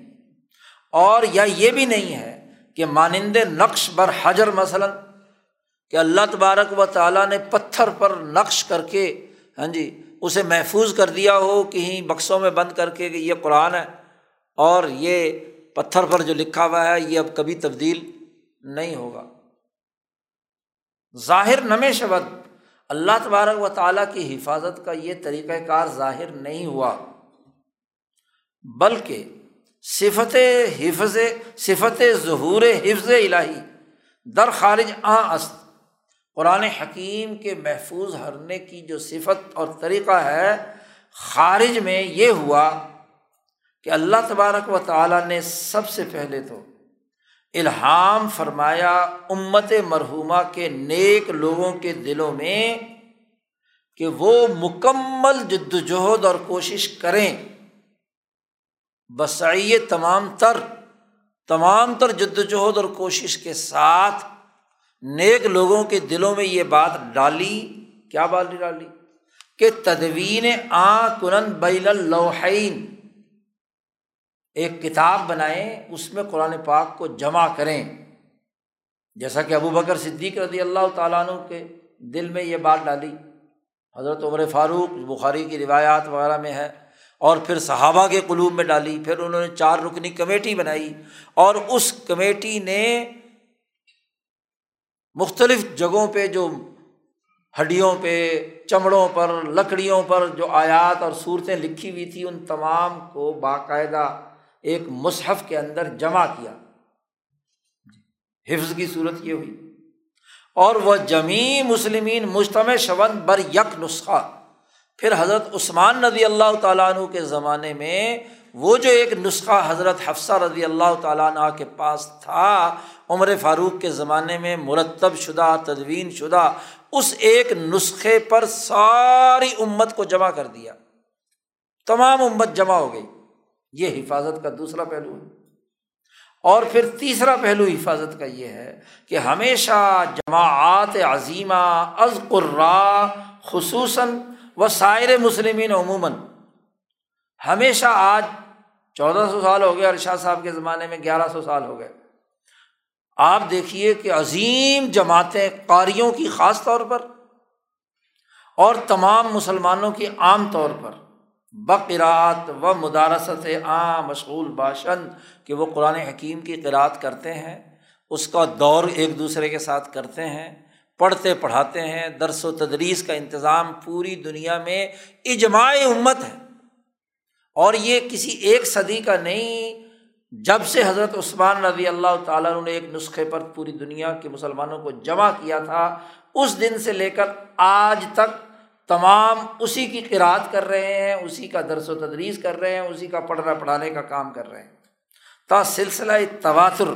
اور یا یہ بھی نہیں ہے کہ مانند نقش بر حجر مثلاً، کہ اللہ تبارک و تعالیٰ نے پتھر پر نقش کر کے ہاں جی اسے محفوظ کر دیا ہو، کہیں بکسوں میں بند کر کے کہ یہ قرآن ہے۔ اور یہ پتھر پر جو لکھا ہوا ہے، یہ اب کبھی تبدیل نہیں ہوگا۔ ظاہر نم شبد، اللہ تبارک و تعالیٰ کی حفاظت کا یہ طریقۂ کار ظاہر نہیں ہوا، بلکہ صفت حفظ، صفت ظہور حفظ الہی در خارج آ است۔ قرآن حکیم کے محفوظ ہرنے کی جو صفت اور طریقہ ہے، خارج میں یہ ہوا کہ اللہ تبارک و تعالیٰ نے سب سے پہلے تو الہام فرمایا امت مرحومہ کے نیک لوگوں کے دلوں میں کہ وہ مکمل جد وجہد اور کوشش کریں۔ بسائی تمام تر تمام تر جد وجہد اور کوشش کے ساتھ نیک لوگوں کے دلوں میں یہ بات ڈالی۔ کیا بات ڈالی؟ کہ تدوین آ کنن بیل اللوحین۔ ایک کتاب بنائیں، اس میں قرآن پاک کو جمع کریں۔ جیسا کہ ابو بکر صدیق رضی اللہ تعالیٰ عنہ کے دل میں یہ بات ڈالی۔ حضرت عمر فاروق، بخاری کی روایات وغیرہ میں ہے۔ اور پھر صحابہ کے قلوب میں ڈالی۔ پھر انہوں نے چار رکنی کمیٹی بنائی۔ اور اس کمیٹی نے مختلف جگہوں پہ جو ہڈیوں پہ، چمڑوں پر، لکڑیوں پر جو آیات اور صورتیں لکھی ہوئی تھیں، ان تمام کو باقاعدہ ایک مصحف کے اندر جمع کیا۔ حفظ کی صورت یہ ہوئی۔ اور وہ جمی مسلمین مجتمع شون بر یک نسخہ۔ پھر حضرت عثمان رضی اللہ تعالیٰ عنہ کے زمانے میں وہ جو ایک نسخہ حضرت حفصہ رضی اللہ تعالیٰ عنہ کے پاس تھا، عمر فاروق کے زمانے میں مرتب شدہ، تدوین شدہ، اس ایک نسخے پر ساری امت کو جمع کر دیا۔ تمام امت جمع ہو گئی۔ یہ حفاظت کا دوسرا پہلو ہے۔ اور پھر تیسرا پہلو حفاظت کا یہ ہے کہ ہمیشہ جماعت عظیمہ از قرا خصوصاً و سائر مسلمین عموماً۔ ہمیشہ آج چودہ سو سال ہو گئے اور شاہ صاحب کے زمانے میں گیارہ سو سال ہو گئے۔ آپ دیکھیے کہ عظیم جماعتیں قاریوں کی خاص طور پر اور تمام مسلمانوں کی عام طور پر۔ بقرات و مدارست عام مشغول باشن کہ وہ قرآن حکیم کی قرأت کرتے ہیں، اس کا دور ایک دوسرے کے ساتھ کرتے ہیں، پڑھتے پڑھاتے ہیں، درس و تدریس کا انتظام پوری دنیا میں اجماع امت ہے۔ اور یہ کسی ایک صدی کا نہیں، جب سے حضرت عثمان رضی اللہ تعالیٰ نے ایک نسخے پر پوری دنیا کے مسلمانوں کو جمع کیا تھا، اس دن سے لے کر آج تک تمام اسی کی قرآد کر رہے ہیں، اسی کا درس و تدریس کر رہے ہیں، اسی کا پڑھنا پڑھانے کا کام کر رہے ہیں۔ تا سلسلہ تواتر،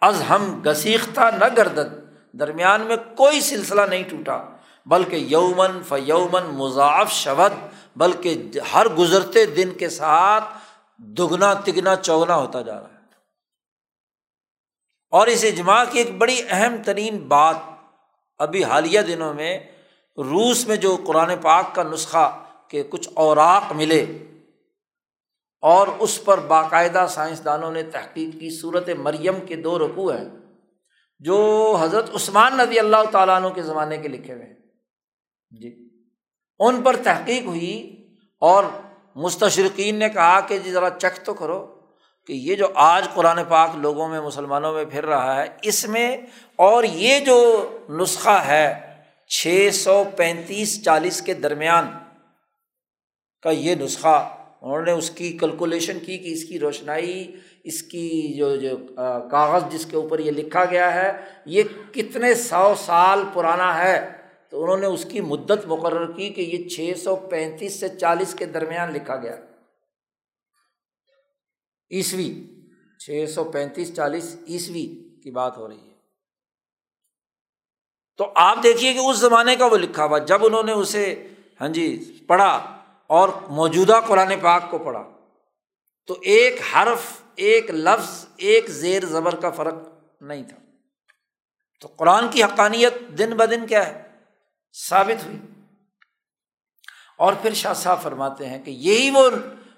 از ہم گسیختہ نہ گردد۔ درمیان میں کوئی سلسلہ نہیں ٹوٹا، بلکہ یومن فیومن مضاف شبد بلکہ ہر گزرتے دن کے ساتھ دگنا تگنا چوگنا ہوتا جا رہا ہے۔ اور اس اجماع کی ایک بڑی اہم ترین بات ابھی حالیہ دنوں میں روس میں جو قرآن پاک کا نسخہ کے کچھ اوراق ملے اور اس پر باقاعدہ سائنسدانوں نے تحقیق کی صورت مریم کے دو رقوع ہیں، جو حضرت عثمان نبی اللہ تعالیٰ عنہ کے زمانے کے لکھے ہوئے ہیں۔ جی۔ ان پر تحقیق ہوئی اور مستشرقین نے کہا کہ جی ذرا چیک تو کرو کہ یہ جو آج قرآن پاک لوگوں میں، مسلمانوں میں پھر رہا ہے، اس میں اور یہ جو نسخہ ہے چھ سو پینتیس چالیس کے درمیان کا یہ نسخہ انہوں نے اس کی کیلکولیشن کی کہ اس کی روشنائی، اس کی جو جو کاغذ جس کے اوپر یہ لکھا گیا ہے، یہ کتنے سو سال پرانا ہے؟ تو انہوں نے اس کی مدت مقرر کی کہ یہ چھ سو پینتیس سے چالیس کے درمیان لکھا گیا۔ عیسوی، چھ سو پینتیس چالیس عیسوی کی بات ہو رہی ہے۔ تو آپ دیکھیے کہ اس زمانے کا وہ لکھا ہوا، جب انہوں نے اسے ہاں جی پڑھا اور موجودہ قرآن پاک کو پڑھا، تو ایک حرف، ایک لفظ، ایک زیر زبر کا فرق نہیں تھا۔ تو قرآن کی حقانیت دن بدن کیا ہے؟ ثابت ہوئی۔ اور پھر شاہ صاحب فرماتے ہیں کہ یہی وہ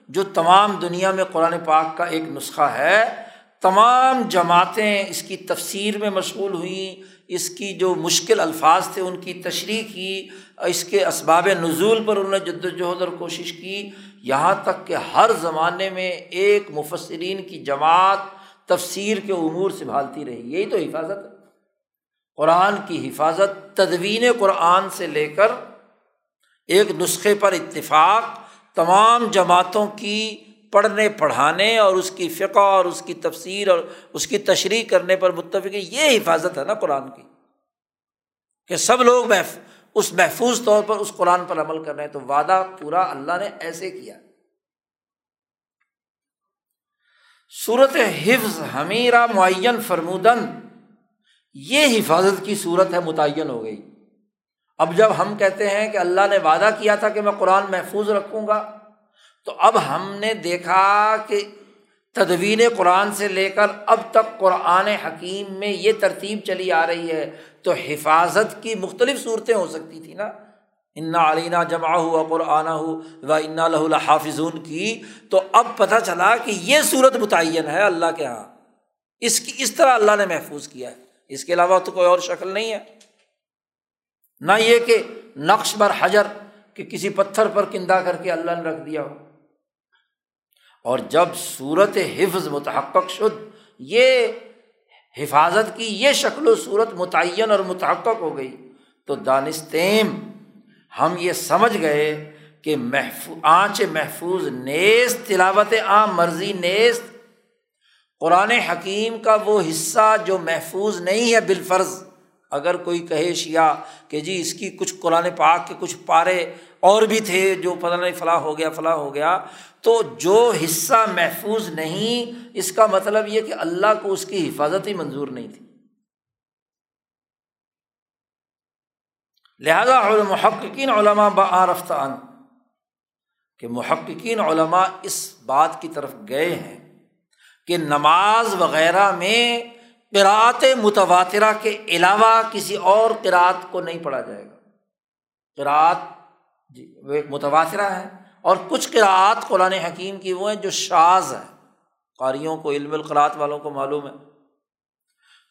جو تمام دنیا میں قرآن پاک کا ایک نسخہ ہے، تمام جماعتیں اس کی تفسیر میں مشغول ہوئیں اس کی جو مشکل الفاظ تھے، ان کی تشریح کی، اس کے اسباب نزول پر انہوں نے جد وجہد اور کوشش کی۔ یہاں تک کہ ہر زمانے میں ایک مفسرین کی جماعت تفسیر کے امور سنبھالتی رہی۔ یہی تو حفاظت ہے۔ قرآن کی حفاظت، تدوین قرآن سے لے کر ایک نسخے پر اتفاق، تمام جماعتوں کی پڑھنے پڑھانے اور اس کی فقہ اور اس کی تفسیر اور اس کی تشریح کرنے پر متفق یہ حفاظت ہے نا قرآن کی کہ سب لوگ محف، اس محفوظ طور پر اس قرآن پر عمل کر رہے ہیں۔ تو وعدہ پورا اللہ نے ایسے کیا۔ صورت حفظ حمیرہ معین فرمودن، یہ حفاظت کی صورت ہے، متعین ہو گئی۔ اب جب ہم کہتے ہیں کہ اللہ نے وعدہ کیا تھا کہ میں قرآن محفوظ رکھوں گا تو اب ہم نے دیکھا کہ تدوین قرآن سے لے کر اب تک قرآن حکیم میں یہ ترتیب چلی آ رہی ہے۔ تو حفاظت کی مختلف صورتیں ہو سکتی تھیں نا۔ انا علینہ جمع ہوا قرآن ہو و انا لہ حافظون کی۔ تو اب پتہ چلا کہ یہ صورت متعین ہے اللہ کے یہاں اس کی، اس طرح اللہ نے محفوظ کیا ہے۔ اس کے علاوہ تو کوئی اور شکل نہیں ہے۔ نہ یہ کہ نقش بر حجر کہ کسی پتھر پر کندا کر کے اللہ نے رکھ دیا ہو۔ اور جب صورت حفظ متحقق شد، یہ حفاظت کی یہ شکل و صورت متعین اور متحقق ہو گئی۔ تو دانستیم، ہم یہ سمجھ گئے کہ محفوظ آنچ محفوظ نیست، تلاوت عام مرضی نیست۔ قرآن حکیم کا وہ حصہ جو محفوظ نہیں ہے بالفرض، اگر کوئی کہے شیا کہ جی اس کی کچھ قرآن پاک کے کچھ پارے اور بھی تھے جو پتہ نہیں فلاں ہو گیا فلاں ہو گیا۔ تو جو حصہ محفوظ نہیں، اس کا مطلب یہ کہ اللہ کو اس کی حفاظت ہی منظور نہیں تھی۔ لہذا محققین علماء بعرفتان کہ محققین علماء اس بات کی طرف گئے ہیں کہ نماز وغیرہ میں قرأت متواترہ کے علاوہ کسی اور قرأت کو نہیں پڑھا جائے گا۔ قرأت جی وہ ایک متواترہ ہے۔ اور کچھ قرأت قرآن حکیم کی وہ ہیں جو شاز ہیں۔ قاریوں کو، علم القرات والوں کو معلوم ہے۔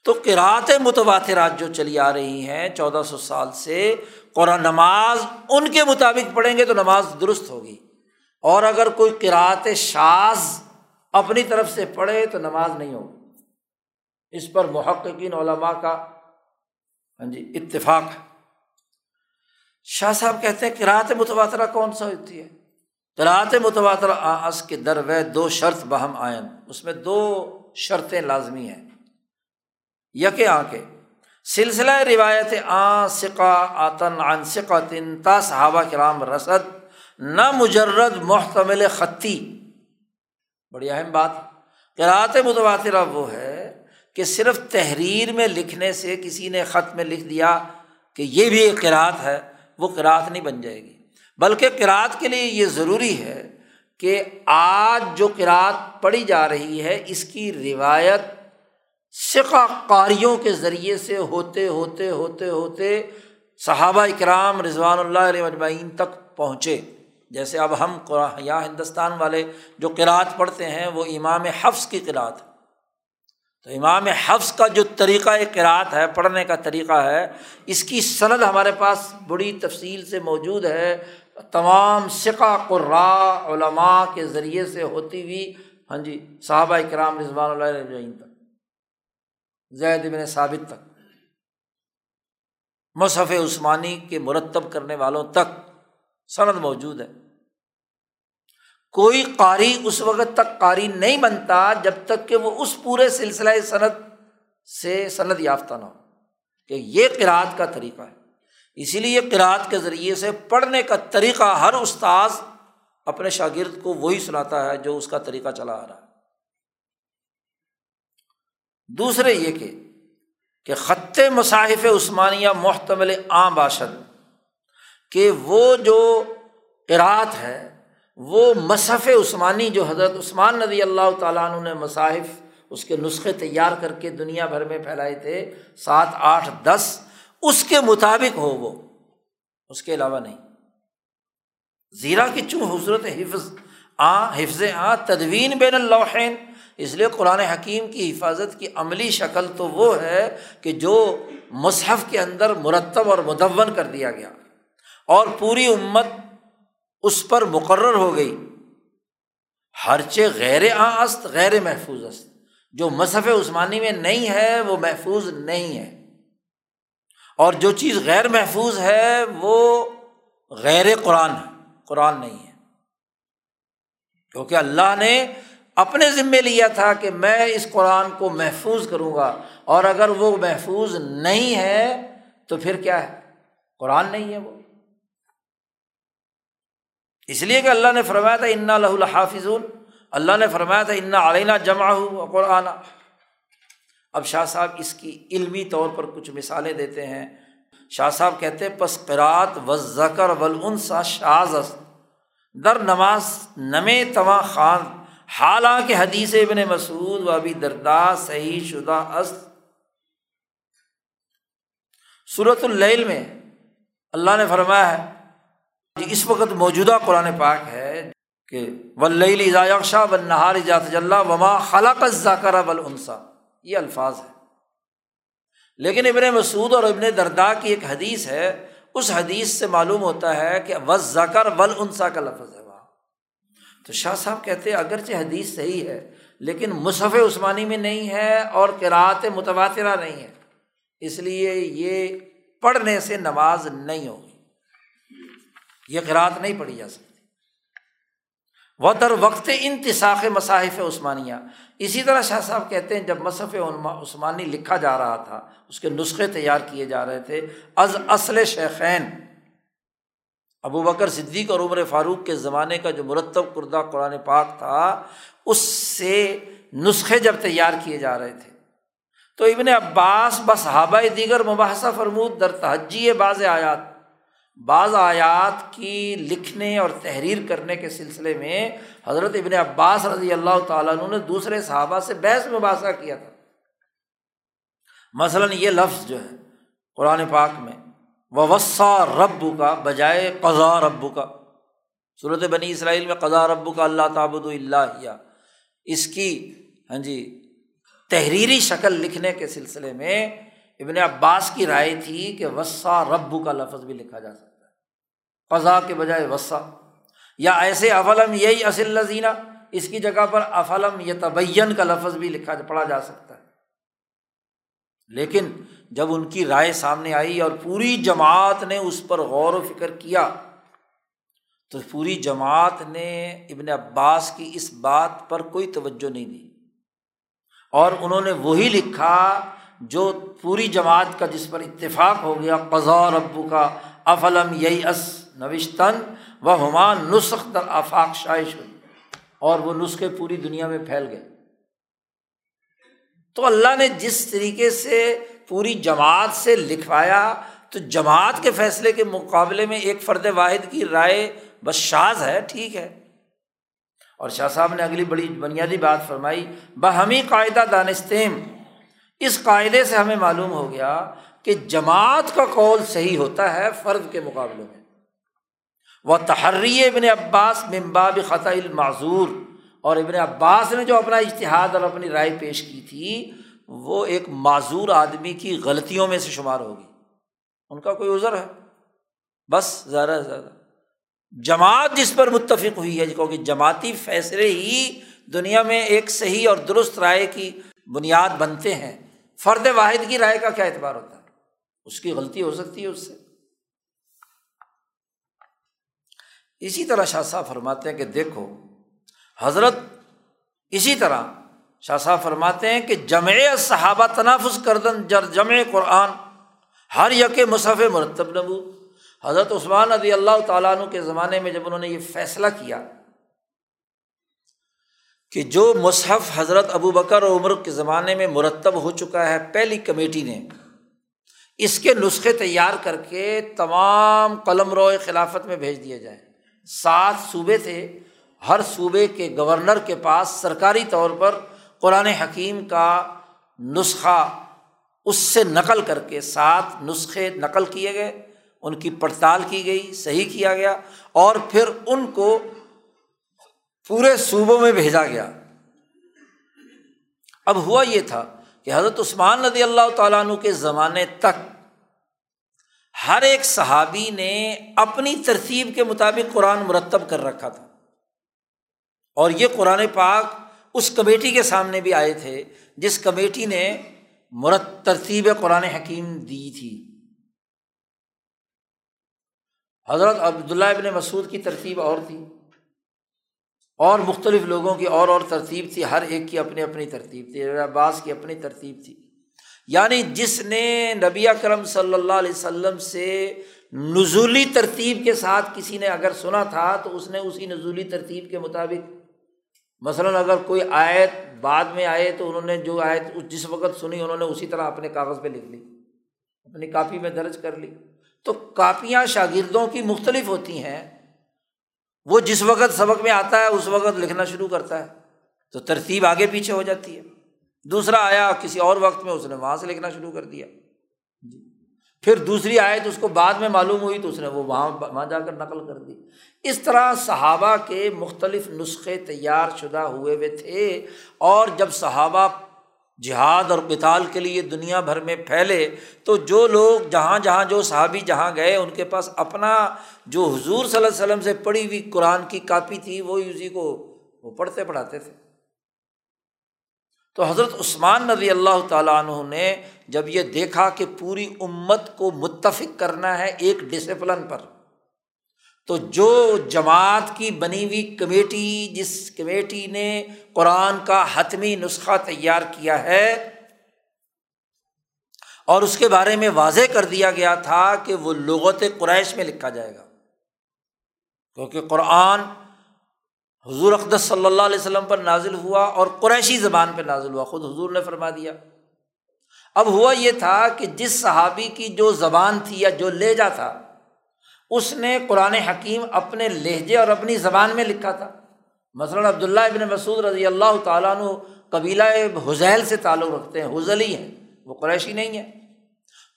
تو قرأت متواترات جو چلی آ رہی ہیں، چودہ سو سال سے قرآن نماز ان کے مطابق پڑھیں گے تو نماز درست ہوگی۔ اور اگر کوئی قرأت شاز اپنی طرف سے پڑھے تو نماز نہیں ہوگی۔ اس پر محققین، علماء کا ہاں جی اتفاق ہے۔ شاہ صاحب کہتے ہیں کراط متبادرہ کون سا ہوتی ہے؟ کراط متبادرہ آس کے در و دو شرط بہم آئن اس میں دو شرطیں لازمی ہیں۔ یک آ کے، سلسلہ روایت آ سکا آتن عن سقاطن تا صحابہ کرام رسد، نہ مجرد محتمل خطی۔ بڑی اہم بات قرأت متواترہ وہ ہے کہ صرف تحریر میں لکھنے سے کسی نے خط میں لکھ دیا کہ یہ بھی ایک قرأت ہے۔ وہ قرأت نہیں بن جائے گی۔ بلکہ قرأت کے لیے یہ ضروری ہے کہ آج جو قرأت پڑھی جا رہی ہے، اس کی روایت سکا قاریوں کے ذریعے سے ہوتے ہوتے ہوتے ہوتے صحابہ اکرام رضوان اللہ علیہ مجمعین تک پہنچے۔ جیسے اب ہم یہاں ہندوستان والے جو قرأت پڑھتے ہیں، وہ امام حفظ کی قرأت ہے۔ تو امام حفظ کا جو طریقہ قرأت ہے، پڑھنے کا طریقہ ہے، اس کی سند ہمارے پاس بڑی تفصیل سے موجود ہے۔ تمام سکا قرا علماء کے ذریعے سے ہوتی ہوئی۔ ہاں جی صحابہ کرام رضوان اللہ تک، زید بن ثابت تک، مصحف عثمانی کے مرتب کرنے والوں تک سند موجود ہے۔ کوئی قاری اس وقت تک قاری نہیں بنتا جب تک کہ وہ اس پورے سلسلہ صنعت سے صنعت یافتہ نہ ہو، کہ یہ قرآد کا طریقہ ہے۔ اسی لیے قرآد کے ذریعے سے پڑھنے کا طریقہ ہر استاذ اپنے شاگرد کو وہی سناتا ہے جو اس کا طریقہ چلا آ رہا ہے۔ دوسرے یہ کہ کہ خط مصاحف عثمانیہ محتمل عام باشد، کہ وہ جو قرأت ہے وہ مصحف عثمانی جو حضرت عثمان ندی اللہ تعالیٰ عنہ نے مصاحف اس کے نسخے تیار کر کے دنیا بھر میں پھیلائے تھے، سات، آٹھ، دس، اس کے مطابق ہو وہ، اس کے علاوہ نہیں۔ زیرہ کی چوں حضرت حفظ آ حفظ آ، تدوین بین اللوحین، اس لیے قرآن حکیم کی حفاظت کی عملی شکل تو وہ ہے کہ جو مصحف کے اندر مرتب اور مدون کر دیا گیا۔ اور پوری امت اس پر مقرر ہو گئی۔ ہرچے غیر است غیر محفوظ است۔ جو مصحف عثمانی میں نہیں ہے، وہ محفوظ نہیں ہے۔ اور جو چیز غیر محفوظ ہے، وہ غیر قرآن ہے۔ قرآن نہیں ہے۔ کیونکہ اللہ نے اپنے ذمے لیا تھا کہ میں اس قرآن کو محفوظ کروں گا۔ اور اگر وہ محفوظ نہیں ہے، تو پھر کیا ہے؟ قرآن نہیں ہے وہ۔ اس لیے کہ اللہ نے فرمایا تھا، انا لہ الحافظ اللہ نے فرمایا تھا، انا علینہ جمع ہو قرآن اب شاہ صاحب اس کی علمی طور پر کچھ مثالیں دیتے ہیں۔ شاہ صاحب کہتے پس قرات و ذکر ولعنسا شاز در نماز نم تواں خان، حالانکہ حدیث ابن مسعود و ابھی دردا صحیح شدہ است۔ صورت اللیل میں اللہ نے فرمایا ہے جی اس وقت موجودہ قرآن پاک ہے کہ ولشا و نہار جات وما خلاق ذاکر ولعنسا یہ الفاظ ہے لیکن ابن مسعود اور ابن دردا کی ایک حدیث ہے۔ اس حدیث سے معلوم ہوتا ہے کہ وز ذکر ول کا لفظ ہے وہاں۔ تو شاہ صاحب کہتے ہیں، اگرچہ حدیث صحیح ہے، لیکن مصحف عثمانی میں نہیں ہے اور کراط متبادرہ نہیں ہے۔ اس لیے یہ پڑھنے سے نماز نہیں ہوگی۔ یہ قرآت نہیں پڑھی جا سکتی۔ وہ در وقت انتساخ مصاحف عثمانیہ۔ اسی طرح شاہ صاحب کہتے ہیں، جب مصحف عثمانی لکھا جا رہا تھا، اس کے نسخے تیار کیے جا رہے تھے، از اصل شیخین۔ ابو بکر صدیق اور عمر فاروق کے زمانے کا جو مرتب کردہ قرآن پاک تھا، اس سے نسخے جب تیار کیے جا رہے تھے۔ تو ابن عباس بس دیگر مباحثہ فرمود در تہجی بعض آیات بعض آیات کی لکھنے اور تحریر کرنے کے سلسلے میں حضرت ابن عباس رضی اللہ تعالیٰ عنہ نے دوسرے صحابہ سے بحث مباحثہ کیا تھا۔ مثلاً یہ لفظ جو ہے قرآن پاک میں وسا ربو کا بجائے قضا ربو کا صورت بنی اسرائیل میں قضا ربو کا اللہ تعبد اللہ اس کی ہاں جی تحریری شکل لکھنے کے سلسلے میں ابن عباس کی رائے تھی کہ وسا ربو کا لفظ بھی لکھا جا سکتا ہے۔ قضا کے بجائے وسا یا ایسے افلم یہی اصل لذینہ اس کی جگہ پر افلم یا تبین کا لفظ بھی لکھا پڑھا جا سکتا ہے۔ لیکن جب ان کی رائے سامنے آئی اور پوری جماعت نے اس پر غور و فکر کیا، تو پوری جماعت نے ابن عباس کی اس بات پر کوئی توجہ نہیں دی۔ اور انہوں نے وہی لکھا جو پوری جماعت کا جس پر اتفاق ہو گیا، قضا ابو کا افلم یئی اس نوشتن و ہمان نسخ در آفاق شائش ہوئی، اور وہ نسخے پوری دنیا میں پھیل گئے۔ تو اللہ نے جس طریقے سے پوری جماعت سے لکھوایا، تو جماعت کے فیصلے کے مقابلے میں ایک فرد واحد کی رائے بس شاز ہے، ٹھیک ہے۔ اور شاہ صاحب نے اگلی بڑی بنیادی بات فرمائی، بہمی قاعدہ دانستیم اس قاعدے سے ہمیں معلوم ہو گیا کہ جماعت کا قول صحیح ہوتا ہے فرد کے مقابلے میں۔ وہ تحری ابن عباس ممباب خطا المعذور۔ اور ابن عباس نے جو اپنا اشتہاد اور اپنی رائے پیش کی تھی، وہ ایک معذور آدمی کی غلطیوں میں سے شمار ہوگی۔ ان کا کوئی عذر ہے؟ بس، زیادہ سے زیادہ۔ جماعت جس پر متفق ہوئی ہے، کیونکہ جماعتی فیصلے ہی دنیا میں ایک صحیح اور درست رائے کی بنیاد بنتے ہیں۔ فرد واحد کی رائے کا کیا اعتبار ہوتا ہے؟ اس کی غلطی ہو سکتی ہے اس سے۔ اسی طرح شاہ صاحب فرماتے ہیں کہ دیکھو، حضرت اسی طرح شاہ صاحب فرماتے ہیں کہ جمع صحابہ تنافس کردن جر جمع قرآن ہر یک مصحف مرتب نبو حضرت عثمان رضی اللہ تعالیٰ عنہ کے زمانے میں جب انہوں نے یہ فیصلہ کیا کہ جو مصحف حضرت ابو بکر و عمر کے زمانے میں مرتب ہو چکا ہے، پہلی کمیٹی نے اس کے نسخے تیار کر کے تمام قلم رو خلافت میں بھیج دیا جائے سات صوبے تھے۔ ہر صوبے کے گورنر کے پاس سرکاری طور پر قرآن حکیم کا نسخہ اس سے نقل کر کے سات نسخے نقل کیے گئے۔ ان کی پڑتال کی گئی، صحیح کیا گیا۔ اور پھر ان کو پورے صوبوں میں بھیجا گیا۔ اب ہوا یہ تھا کہ حضرت عثمان ندی اللہ تعالیٰ عنہ کے زمانے تک ہر ایک صحابی نے اپنی ترتیب کے مطابق قرآن مرتب کر رکھا تھا۔ اور یہ قرآن پاک اس کمیٹی کے سامنے بھی آئے تھے جس کمیٹی نے مرت، ترتیب قرآن حکیم دی تھی۔ حضرت عبداللہ ابن مسعود کی ترتیب اور تھی۔ اور مختلف لوگوں کی اور اور ترتیب تھی، ہر ایک کی اپنی اپنی ترتیب تھی عباس کی اپنی ترتیب تھی۔ یعنی جس نے نبی کرم صلی اللہ علیہ وسلم سے نزولی ترتیب کے ساتھ کسی نے اگر سنا تھا، تو اس نے اسی نزولی ترتیب کے مطابق۔ مثلاً اگر کوئی آیت بعد میں آئے، تو انہوں نے جو آیت جس وقت سنی، انہوں نے اسی طرح اپنے کاغذ پہ لکھ لی، اپنی کاپی میں درج کر لی۔ تو کاپیاں شاگردوں کی مختلف ہوتی ہیں وہ جس وقت سبق میں آتا ہے، اس وقت لکھنا شروع کرتا ہے۔ تو ترتیب آگے پیچھے ہو جاتی ہے۔ دوسرا آیا، کسی اور وقت میں اس نے وہاں سے لکھنا شروع کر دیا۔ جی۔ پھر دوسری آئے تو اس کو بعد میں معلوم ہوئی تو اس نے وہ وہاں وہاں جا کر نقل کر دی۔ اس طرح صحابہ کے مختلف نسخے تیار شدہ ہوئے ہوئے تھے۔ اور جب صحابہ جہاد اور کتال کے لیے دنیا بھر میں پھیلے تو جو لوگ جہاں جہاں جو صحابی جہاں گئے، ان کے پاس اپنا جو حضور صلی اللہ علیہ وسلم سے پڑھی ہوئی قرآن کی کاپی تھی وہ اسی کو وہ پڑھتے پڑھاتے تھے۔ تو حضرت عثمان نبی اللہ تعالیٰ عنہ نے جب یہ دیکھا کہ پوری امت کو متفق کرنا ہے ایک ڈسپلن پر تو جو جماعت کی بنی ہوئی کمیٹی، جس کمیٹی نے قرآن کا حتمی نسخہ تیار کیا ہے، اور اس کے بارے میں واضح کر دیا گیا تھا کہ وہ لغت قریش میں لکھا جائے گا۔ کیونکہ قرآن حضور اقدس صلی اللہ علیہ وسلم پر نازل ہوا اور قریشی زبان پہ نازل ہوا، خود حضور نے فرما دیا۔ اب ہوا یہ تھا کہ جس صحابی کی جو زبان تھی یا جو لہجہ تھا اس نے قرآن حکیم اپنے لہجے اور اپنی زبان میں لکھا تھا۔ مثلاً عبداللہ ابن مسعود رضی اللہ تعالیٰ عنہ قبیلہ حزیل سے تعلق رکھتے ہیں حضلی ہیں، وہ قریشی نہیں ہے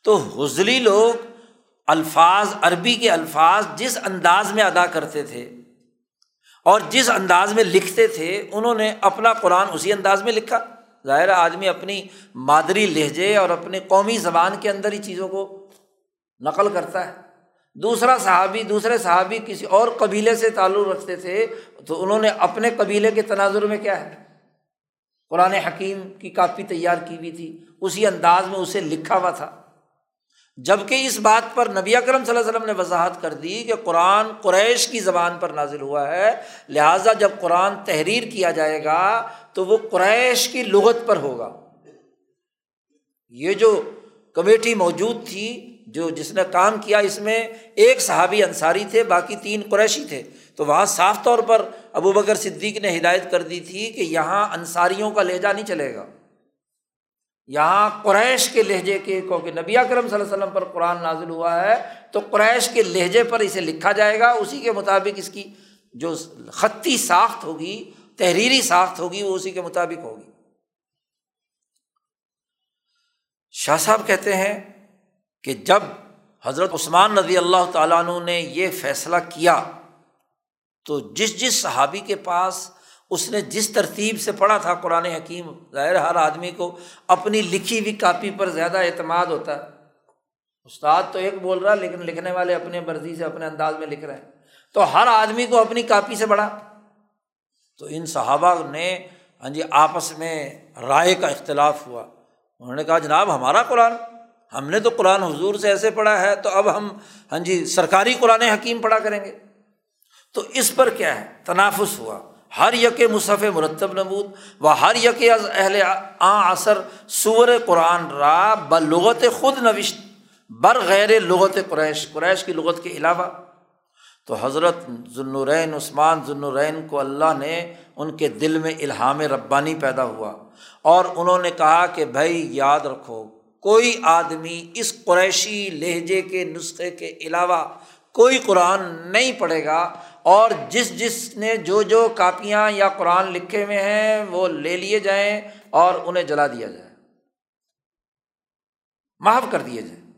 تو حضلی لوگ الفاظ، عربی کے الفاظ جس انداز میں ادا کرتے تھے اور جس انداز میں لکھتے تھے، انہوں نے اپنا قرآن اسی انداز میں لکھا۔ ظاہر آدمی اپنی مادری لہجے اور اپنے قومی زبان کے اندر ہی چیزوں کو نقل کرتا ہے۔ دوسرا صحابی، دوسرے صحابی کسی اور قبیلے سے تعلق رکھتے تھے، تو انہوں نے اپنے قبیلے کے تناظر میں کیا ہے؟ قرآن حکیم کی کاپی تیار کی ہوئی تھی، اسی انداز میں اسے لکھا ہوا تھا۔ جبکہ اس بات پر نبی اکرم صلی اللہ علیہ وسلم نے وضاحت کر دی کہ قرآن قریش کی زبان پر نازل ہوا ہے، لہٰذا جب قرآن تحریر کیا جائے گا، تو وہ قریش کی لغت پر ہوگا۔ یہ جو کمیٹی موجود تھی جو جس نے کام کیا اس میں ایک صحابی انصاری تھے، باقی تین قریشی تھے۔ تو وہاں صاف طور پر ابو بکر صدیق نے ہدایت کر دی تھی کہ یہاں انصاریوں کا لہجہ نہیں چلے گا۔ یہاں قریش کے لہجے کے، کیونکہ نبی کرم صلی اللہ علیہ وسلم پر قرآن نازل ہوا ہے، تو قریش کے لہجے پر اسے لکھا جائے گا۔ اسی کے مطابق اس کی جو خطی ساخت ہوگی، تحریری ساخت ہوگی، وہ اسی کے مطابق ہوگی۔ شاہ صاحب کہتے ہیں کہ جب حضرت عثمان نبی اللہ تعالیٰ عنہ نے یہ فیصلہ کیا، تو جس جس صحابی کے پاس اس نے جس ترتیب سے پڑھا تھا قرآن حکیم، ظاہر ہر آدمی کو اپنی لکھی ہوئی کاپی پر زیادہ اعتماد ہوتا ہے۔ استاد تو ایک بول رہا ہے، لیکن لکھنے والے اپنے مرضی سے اپنے انداز میں لکھ رہے ہیں۔ تو ہر آدمی کو اپنی کاپی سے پڑھا تو ان صحابہ نے ہاں جی آپس میں رائے کا اختلاف ہوا۔ انہوں نے کہا، جناب، ہمارا قرآن ہم نے تو قرآن حضور سے ایسے پڑھا ہے تو اب ہم ہاں جی سرکاری قرآن حکیم پڑھا کریں گے۔ تو اس پر کیا ہے؟ تنافس ہوا۔ ہر یک مصحف مرتب نبود و ہر یک اہل آ اثر سور قرآن را بلغت خود نوشت، بر غیر لغت قریش۔ قریش کی لغت کے علاوہ۔ تو حضرت ذنورین عثمان ذنورین کو اللہ نے ان کے دل میں الہام ربانی پیدا ہوا اور انہوں نے کہا کہ بھائی، یاد رکھو کوئی آدمی اس قریشی لہجے کے نسخے کے علاوہ کوئی قرآن نہیں پڑھے گا اور جس جس نے جو جو کاپیاں یا قرآن لکھے ہوئے ہیں وہ لے لیے جائیں اور انہیں جلا دیا جائے۔ معاف کر دیے جائیں۔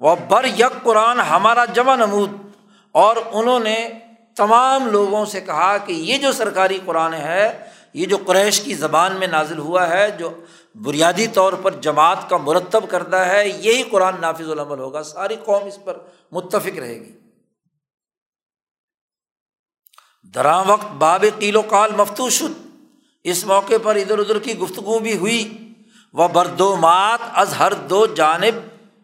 وہ بر یک قرآن ہمارا جمع نمود۔ اور انہوں نے تمام لوگوں سے کہا کہ یہ جو سرکاری قرآن ہے یہ جو قریش کی زبان میں نازل ہوا ہے، جو بنیادی طور پر جماعت کا مرتب کرتا ہے، یہی قرآن نافذ العمل ہوگا۔ ساری قوم اس پر متفق رہے گی۔ درا وقت باب قیل و کال مفتو شد۔ اس موقع پر ادھر ادھر کی گفتگو بھی ہوئی۔ وہ بردو مات از ہر دو جانب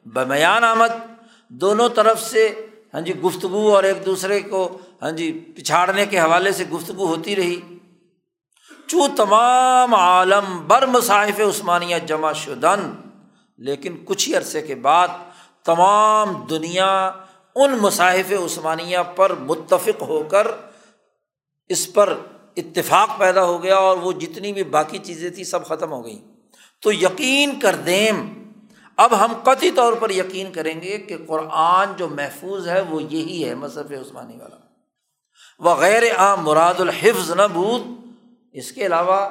بمیان آمد۔ دونوں طرف سے ہاں جی گفتگو اور ایک دوسرے کو ہاں جی پچھاڑنے کے حوالے سے گفتگو ہوتی رہی۔ چوں تمام عالم بر مصائف عثمانیہ جمع شدن، لیکن کچھ ہی عرصے کے بعد تمام دنیا ان مصائف عثمانیہ پر متفق ہو کر اس پر اتفاق پیدا ہو گیا اور وہ جتنی بھی باقی چیزیں تھیں سب ختم ہو گئیں۔ تو یقین کر دیم اب ہم قطعی طور پر یقین کریں گے کہ قرآن جو محفوظ ہے وہ یہی ہے مصرف عثمانی والا۔ وہ غیر عام مراد الحفظ نہ بود۔ اس کے علاوہ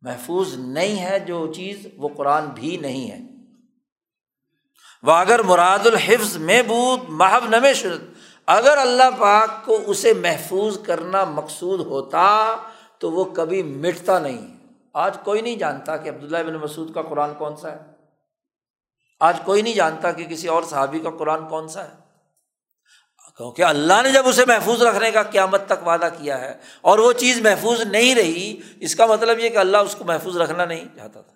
محفوظ نہیں ہے جو چیز، وہ قرآن بھی نہیں ہے۔ وہ اگر مراد الحفظ میں بود، محب نم شرط، اگر اللہ پاک کو اسے محفوظ کرنا مقصود ہوتا تو وہ کبھی مٹتا نہیں۔ آج کوئی نہیں جانتا کہ عبداللہ بن مسعود کا قرآن کون سا ہے۔ آج کوئی نہیں جانتا کہ کسی اور صحابی کا قرآن کون سا ہے۔ کیونکہ اللہ نے جب اسے محفوظ رکھنے کا قیامت تک وعدہ کیا ہے اور وہ چیز محفوظ نہیں رہی، اس کا مطلب یہ کہ اللہ اس کو محفوظ رکھنا نہیں چاہتا تھا۔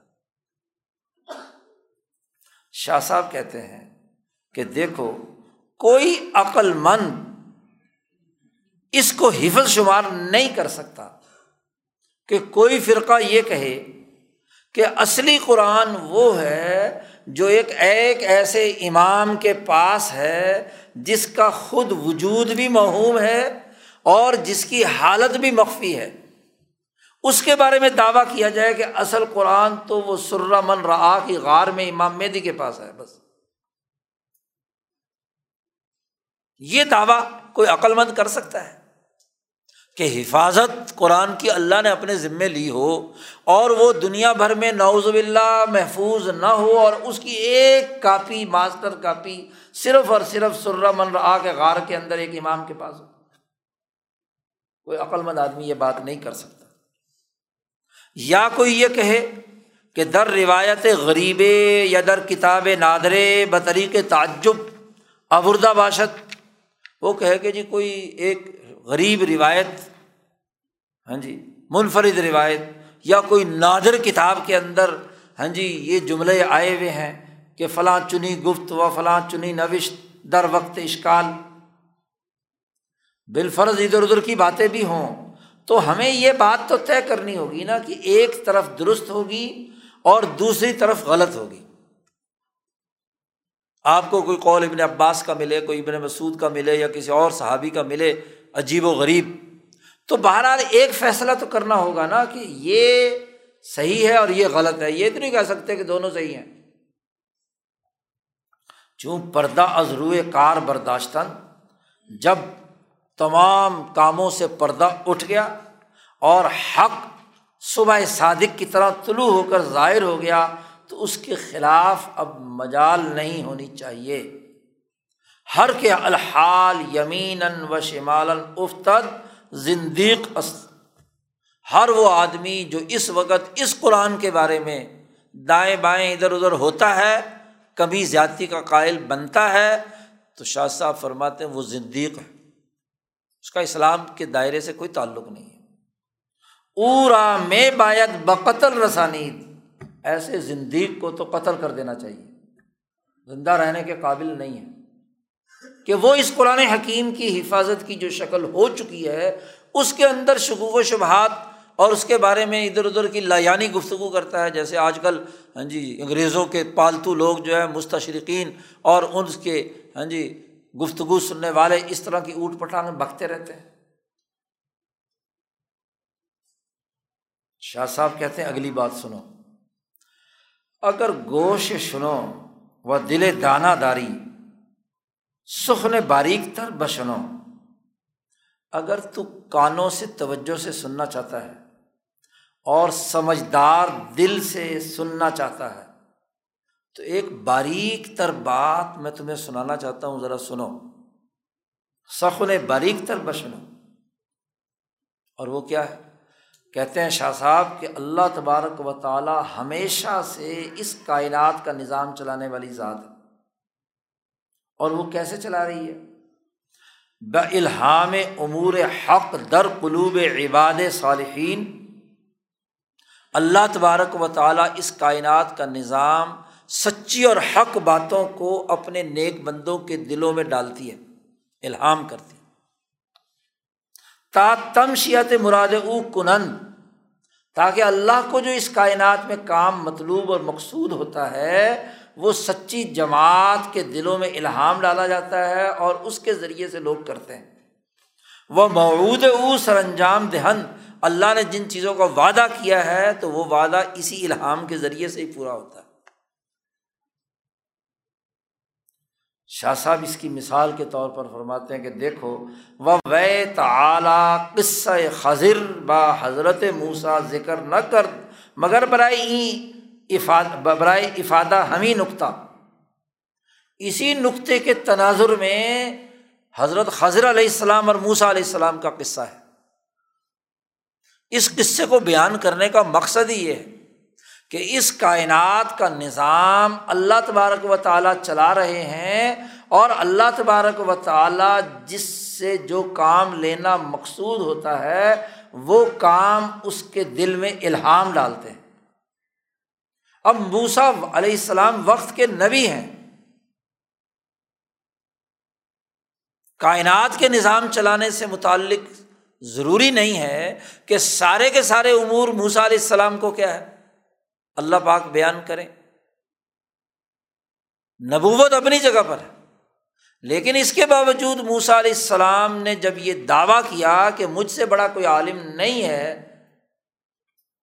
شاہ صاحب کہتے ہیں کہ دیکھو، کوئی عقل مند اس کو حفظ شمار نہیں کر سکتا کہ کوئی فرقہ یہ کہے کہ اصلی قرآن وہ ہے جو ایک ایک ایسے امام کے پاس ہے جس کا خود وجود بھی محوم ہے اور جس کی حالت بھی مخفی ہے۔ اس کے بارے میں دعویٰ کیا جائے کہ اصل قرآن تو وہ سرہ من را کی غار میں امام میدی کے پاس ہے، بس۔ یہ دعویٰ کوئی عقل مند کر سکتا ہے؟ کہ حفاظت قرآن کی اللہ نے اپنے ذمے لی ہو اور وہ دنیا بھر میں نوز اللہ محفوظ نہ ہو اور اس کی ایک کاپی ماسٹر کاپی صرف اور صرف سرہ من رہا کے غار کے اندر ایک امام کے پاس ہو۔ کوئی عقل مند آدمی یہ بات نہیں کر سکتا۔ یا کوئی یہ کہے کہ در روایت غریب یا در کتاب نادرے بطریق تعجب آبردہ باشد۔ وہ کہے کہ جی کوئی ایک غریب روایت ہاں جی منفرد روایت یا کوئی نادر کتاب کے اندر ہاں جی یہ جملے آئے ہوئے ہیں کہ فلاں چنی گفت و فلاں چنی نوشت، در وقت اشکال۔ بالفرض ادھر ادھر کی باتیں بھی ہوں، تو ہمیں یہ بات تو طے کرنی ہوگی نا کہ ایک طرف درست ہوگی اور دوسری طرف غلط ہوگی۔ آپ کو کوئی قول ابن عباس کا ملے، کوئی ابن مسعود کا ملے یا کسی اور صحابی کا ملے عجیب و غریب۔ تو بہرحال ایک فیصلہ تو کرنا ہوگا نا کہ یہ صحیح ہے اور یہ غلط ہے۔ یہ تو نہیں کہہ سکتے کہ دونوں صحیح ہیں۔ چوں پردہ ازرو کار برداشتن جب تمام کاموں سے پردہ اٹھ گیا اور حق صبح صادق کی طرح طلوع ہو کر ظاہر ہو گیا، تو اس کے خلاف اب مجال نہیں ہونی چاہیے۔ ہر کے الحال یمین و شمال افتد زندیق ہر وہ آدمی جو اس وقت اس قرآن کے بارے میں دائیں بائیں ادھر ادھر ہوتا ہے، کبھی زیادتی کا قائل بنتا ہے، تو شاہ صاحب فرماتے ہیں وہ زندیق ہے۔ اس کا اسلام کے دائرے سے کوئی تعلق نہیں ہے۔ اورا میں باید بقتل رسانید۔ ایسے زندگی کو تو قتل کر دینا چاہیے۔ زندہ رہنے کے قابل نہیں ہے۔ کہ وہ اس قرآن حکیم کی حفاظت کی جو شکل ہو چکی ہے، اس کے اندر شکوک و شبہات اور اس کے بارے میں ادھر ادھر کی لایانی گفتگو کرتا ہے، جیسے آج کل ہاں جی انگریزوں کے پالتو لوگ جو ہے مستشرقین اور ان کے ہاں جی گفتگو سننے والے اس طرح کی اوٹ پٹانگ بکتے رہتے ہیں۔ شاہ صاحب کہتے ہیں، اگلی بات سنو۔ اگر گوش سنو و دل دانہ داری سخن باریک تر بشنو اگر تو کانوں سے توجہ سے سننا چاہتا ہے اور سمجھدار دل سے سننا چاہتا ہے، تو ایک باریک تر بات میں تمہیں سنانا چاہتا ہوں، ذرا سنو۔ سخن باریک تر بشنو اور وہ کیا ہے؟ کہتے ہیں شاہ صاحب کہ اللہ تبارک و تعالیٰ ہمیشہ سے اس کائنات کا نظام چلانے والی ذات ہے۔ اور وہ کیسے چلا رہی ہے؟ ب الحام امور حق در قلوب عباد صالحین اللہ تبارک و تعالیٰ اس کائنات کا نظام سچی اور حق باتوں کو اپنے نیک بندوں کے دلوں میں ڈالتی ہے، الہام کرتی تا تمشیت مراد او کنن، تاکہ اللہ کو جو اس کائنات میں کام، مطلوب اور مقصود ہوتا ہے وہ سچی جماعت کے دلوں میں الہام ڈالا جاتا ہے اور اس کے ذریعے سے لوگ کرتے ہیں۔ وہ معود او سر انجام دہن۔ اللہ نے جن چیزوں کا وعدہ کیا ہے تو وہ وعدہ اسی الہام کے ذریعے سے ہی پورا ہوتا ہے۔ شاہ صاحب اس کی مثال کے طور پر فرماتے ہیں کہ دیکھو، وہ وے تعلیٰ قصہ خضر با حضرت موسا ذکر نہ کر، مگر برائے افاد برائے افادہ ہمیں نقطہ اسی نقطے کے تناظر میں حضرت خضر علیہ السلام اور موسا علیہ السلام کا قصہ ہے۔ اس قصے کو بیان کرنے کا مقصد ہی یہ ہے کہ اس کائنات کا نظام اللہ تبارک و تعالیٰ چلا رہے ہیں اور اللہ تبارک و تعالیٰ جس سے جو کام لینا مقصود ہوتا ہے وہ کام اس کے دل میں الہام ڈالتے ہیں۔ اب موسا علیہ السلام وقت کے نبی ہیں۔ کائنات کے نظام چلانے سے متعلق ضروری نہیں ہے کہ سارے کے سارے امور موسا علیہ السلام کو کیا ہے؟ اللہ پاک بیان کریں۔ نبوت اپنی جگہ پر ہے۔ لیکن اس کے باوجود موسا علیہ السلام نے جب یہ دعویٰ کیا کہ مجھ سے بڑا کوئی عالم نہیں ہے،